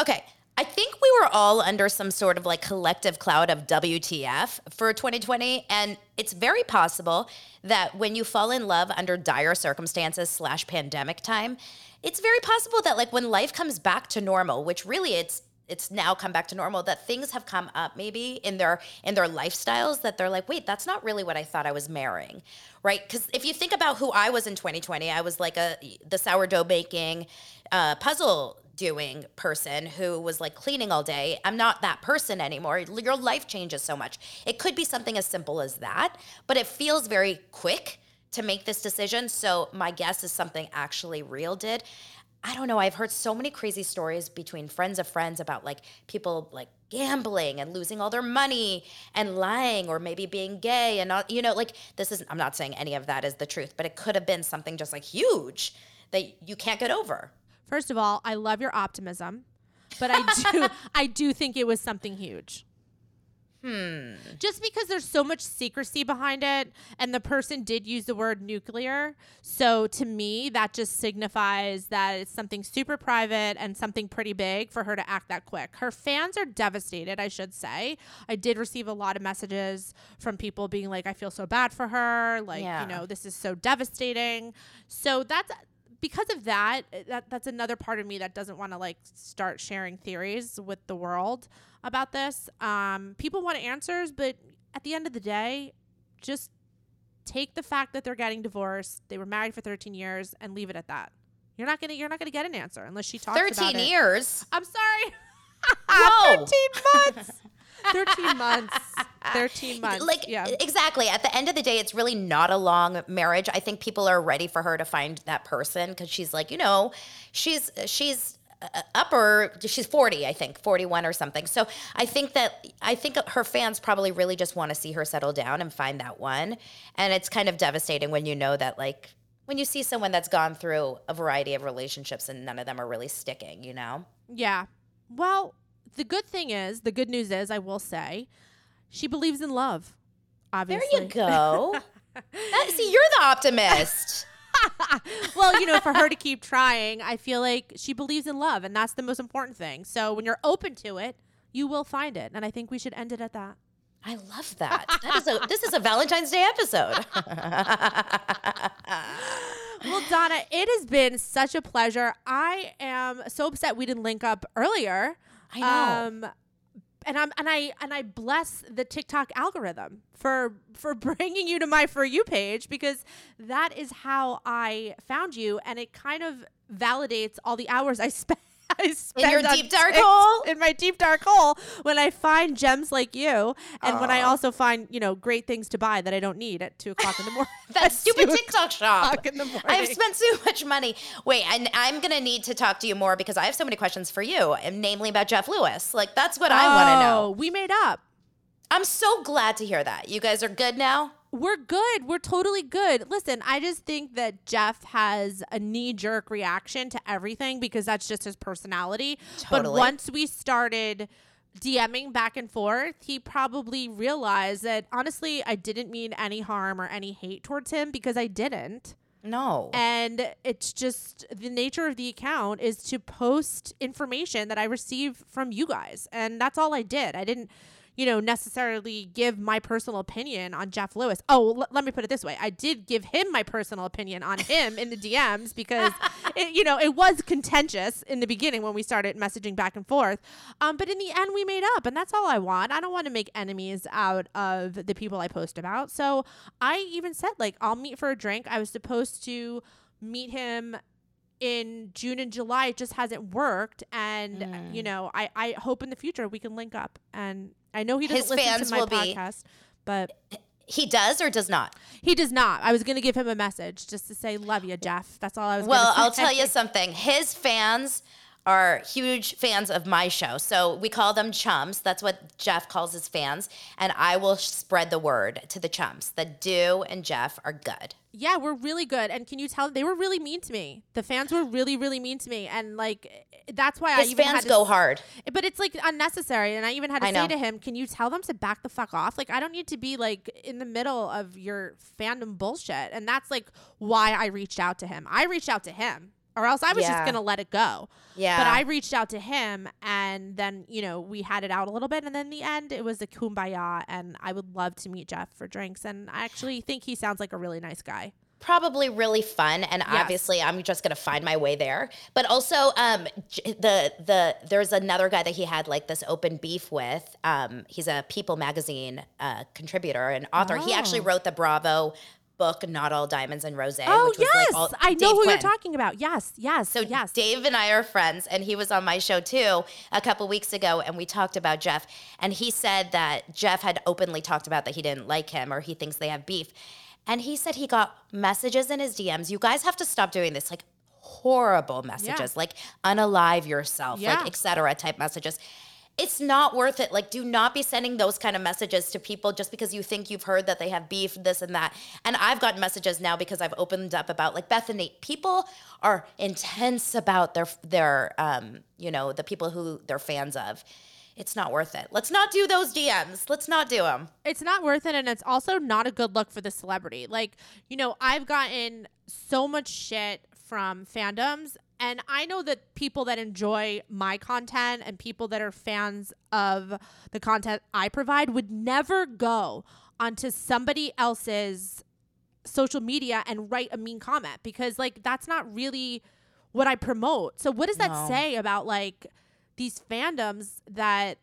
Okay. I think we were all under some sort of like collective cloud of WTF for 2020. And it's very possible that when you fall in love under dire circumstances slash pandemic time, it's very possible that like when life comes back to normal, which really it's it's now come back to normal that things have come up maybe in their in their lifestyles that they're like wait that's not really what i thought i was marrying right because if you think about who i was in 2020 i was like a the sourdough baking uh, puzzle doing person who was like cleaning all day. I'm not that person anymore. Your life changes so much. It could be something as simple as that, but it feels very quick to make this decision. So my guess is something actually real did. I don't know. I've heard so many crazy stories between friends of friends about like people like gambling and losing all their money and lying or maybe being gay and not, you know, like this is, I'm not saying any of that is the truth, but it could have been something just like huge that you can't get over. First of all, I love your optimism, but I do I do think it was something huge. Hmm. Just because there's so much secrecy behind it, and the person did use the word nuclear. So to me, that just signifies that it's something super private and something pretty big for her to act that quick. Her fans are devastated, I should say. I did receive a lot of messages from people being like, I feel so bad for her. Like, Yeah. you know, this is so devastating. So that's because of that, that that's another part of me that doesn't want to like start sharing theories with the world about this. Um, people want answers, but at the end of the day, just take the fact that they're getting divorced. They were married for 13 years and leave it at that. You're not gonna you're not gonna get an answer unless she talks about 13 it. years. I'm sorry. Whoa. 13 months. 13 months. 13 months. Like yeah. exactly. At the end of the day, it's really not a long marriage. I think people are ready for her to find that person because she's like, you know, she's she's uh, upper. She's forty, I think, forty-one or something. So I think that I think her fans probably really just want to see her settle down and find that one. And it's kind of devastating when you know that like. When you see someone that's gone through a variety of relationships and none of them are really sticking, you know? Yeah. Well, the good thing is, the good news is, I will say, she believes in love. Obviously. There you go. That- see, you're the optimist. well, you know, for her to keep trying, I feel like she believes in love, and that's the most important thing. So when you're open to it, you will find it, and I think we should end it at that. I love that. That is a this is a Valentine's Day episode. Well, Dana, it has been such a pleasure. I am so upset we didn't link up earlier. I know. Um, and I'm and I and I bless the TikTok algorithm for for bringing you to my for you page because that is how I found you, and it kind of validates all the hours I spent. I spend your deep dark hole? in my deep dark hole when I find gems like you, and when I also find you know great things to buy that I don't need at two o'clock in the morning. that stupid 2 TikTok shop. in the morning. I've spent so much money. Wait, and I'm gonna need to talk to you more because I have so many questions for you, and namely about Jeff Lewis. Like that's what I want to Oh, know. We made up. I'm so glad to hear that. You guys are good now. We're good. We're totally good. Listen, I just think that Jeff has a knee jerk reaction to everything because that's just his personality. Totally. But once we started DMing back and forth, he probably realized that honestly, I didn't mean any harm or any hate towards him because I didn't. No. And it's just the nature of the account is to post information that I receive from you guys. And that's all I did. I didn't, you know, necessarily give my personal opinion on Jeff Lewis. Oh, l- let me put it this way. I did give him my personal opinion on him in the DMs because, it, you know, it was contentious in the beginning when we started messaging back and forth. Um, but in the end, we made up. And that's all I want. I don't want to make enemies out of the people I post about. So I even said, like, I'll meet for a drink. I was supposed to meet him in June and July. It just hasn't worked. And, Mm. you know, I, I hope in the future we can link up. And I know he doesn't His listen fans to my will be- podcast, but he does or does not. he does not. I was going to give him a message just to say, love you, Jeff. That's all I was Well, gonna I'll say. tell you something. His fans are huge fans of my show. So we call them chums. That's what Jeff calls his fans. And I will spread the word to the chums that Deux and Jeff are good. Yeah, we're really good. And can you tell they were really mean to me? The fans were really, really mean to me. And like, that's why I even fans had to go hard. But it's like unnecessary. And I even had to I say know. to him, can you tell them to back the fuck off? Like, I don't need to be like in the middle of your fandom bullshit. And that's like why I reached out to him. I reached out to him. Or else I was just gonna let it go. Yeah. But I reached out to him and then, you know, we had it out a little bit and then the end it was a kumbaya and I would love to meet Jeff for drinks and I actually think he sounds like a really nice guy. probably really fun and obviously i'm just gonna find my way there but also um the the there's another guy that he had like this open beef with um he's a people magazine uh contributor and author he actually wrote the bravo book Not All Diamonds and Rosé. Oh which was yes, like all, I know Dave who you're talking about. Yes, yes, So yes. Dave and I are friends, and he was on my show too a couple weeks ago, and we talked about Jeff. And he said that Jeff had openly talked about that he didn't like him or he thinks they have beef. And he said he got messages in his DMs. You guys have to stop doing this, like horrible messages, like unalive yourself, Yeah. like etc. type messages. It's not worth it. Like, do not be sending those kind of messages to people just because you think you've heard that they have beef, this and that. And I've gotten messages now because I've opened up about like Bethenny. People are intense about their their um, you know, the people who they're fans of. It's not worth it. Let's not do those DMs. Let's not do them. it's not worth it and it's also not a good look for the celebrity like you know i've gotten so much shit from fandoms and i know that people that enjoy my content and people that are fans of the content i provide would never go onto somebody else's social media and write a mean comment because like that's not really what I promote. So what does that No. say about like these fandoms that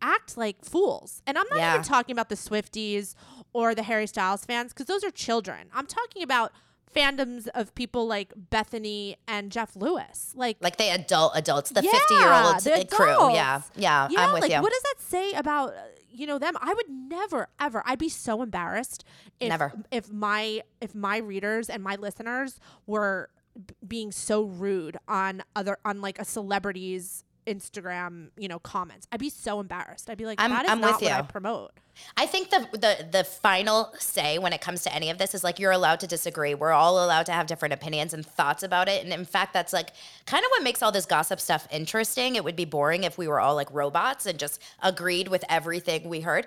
act like fools? And I'm not Yeah. even talking about the Swifties or the Harry Styles fans because those are children. I'm talking about fandoms of people like Bethenny and Jeff Lewis. Like Like they adult adults, the Yeah, 50 year olds the crew. Yeah. Yeah. yeah, I'm with like you. what does that say about uh, you know them? I would never ever. I'd be so embarrassed if Never. if my if my readers and my listeners were b- being so rude on other on like a celebrity's Instagram, you know, comments. I'd be so embarrassed. I'd be like, I'm- that is I'm with not what I you. promote. I think the, the the final say when it comes to any of this is like you're allowed to disagree. We're all allowed to have different opinions and thoughts about it. And in fact, that's like kind of what makes all this gossip stuff interesting. It would be boring if we were all like robots and just agreed with everything we heard.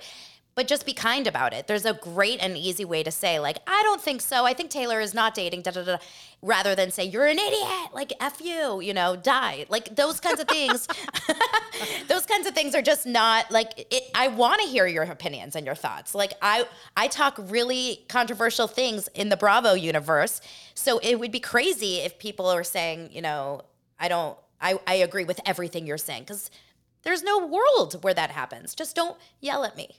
But just be kind about it. There's a great and easy way to say, like, I don't think so. I think Taylor is not dating, da da da, rather than say, you're an idiot, like, F you, you know, die. Like, those kinds of things. those kinds of things are just not like it, i want to hear your opinions and your thoughts like i i talk really controversial things in the bravo universe so it would be crazy if people are saying you know i don't i, I agree with everything you're saying because there's no world where that happens just don't yell at me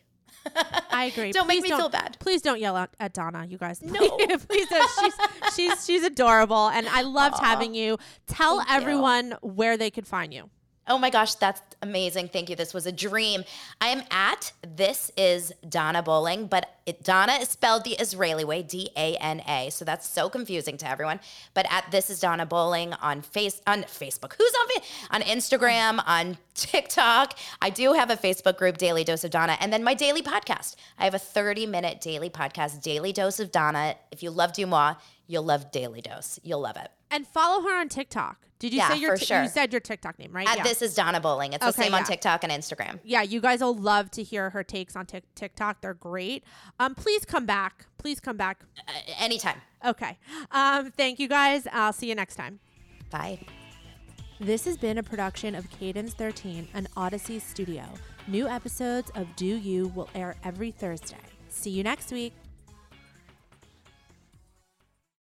I agree. Don't make Please me feel bad. Please don't yell at, at Dana, you guys. No. please don't. She's she's she's adorable, and I loved having you. Tell Thank you. everyone where they could find you. Oh my gosh, that's amazing. Thank you. This was a dream. I am at This is Dana Bowling, but it, Dana is spelled the Israeli way, D A N A. So that's so confusing to everyone. But at This is Dana Bowling on face on Facebook. Who's on on Instagram, on TikTok? I do have a Facebook group, Daily Dose of Dana, and then my daily podcast. I have a 30 minute daily podcast, Daily Dose of Dana. If you love Deuxmoi, you'll love Daily Dose. You'll love it. And follow her on TikTok. Did you Yeah, say your for ti- sure. you said your TikTok name, right? At yeah. This is Dana Bowling. It's the Okay, same on. TikTok and Instagram. yeah, you guys will love to hear her takes on Tik TikTok. They're great. Um, please come back. Please come back. Uh, anytime. Okay. Um, thank you guys. I'll see you next time. Bye. This has been a production of Cadence 13, an Audacy studio. New episodes of Deux U will air every Thursday. See you next week.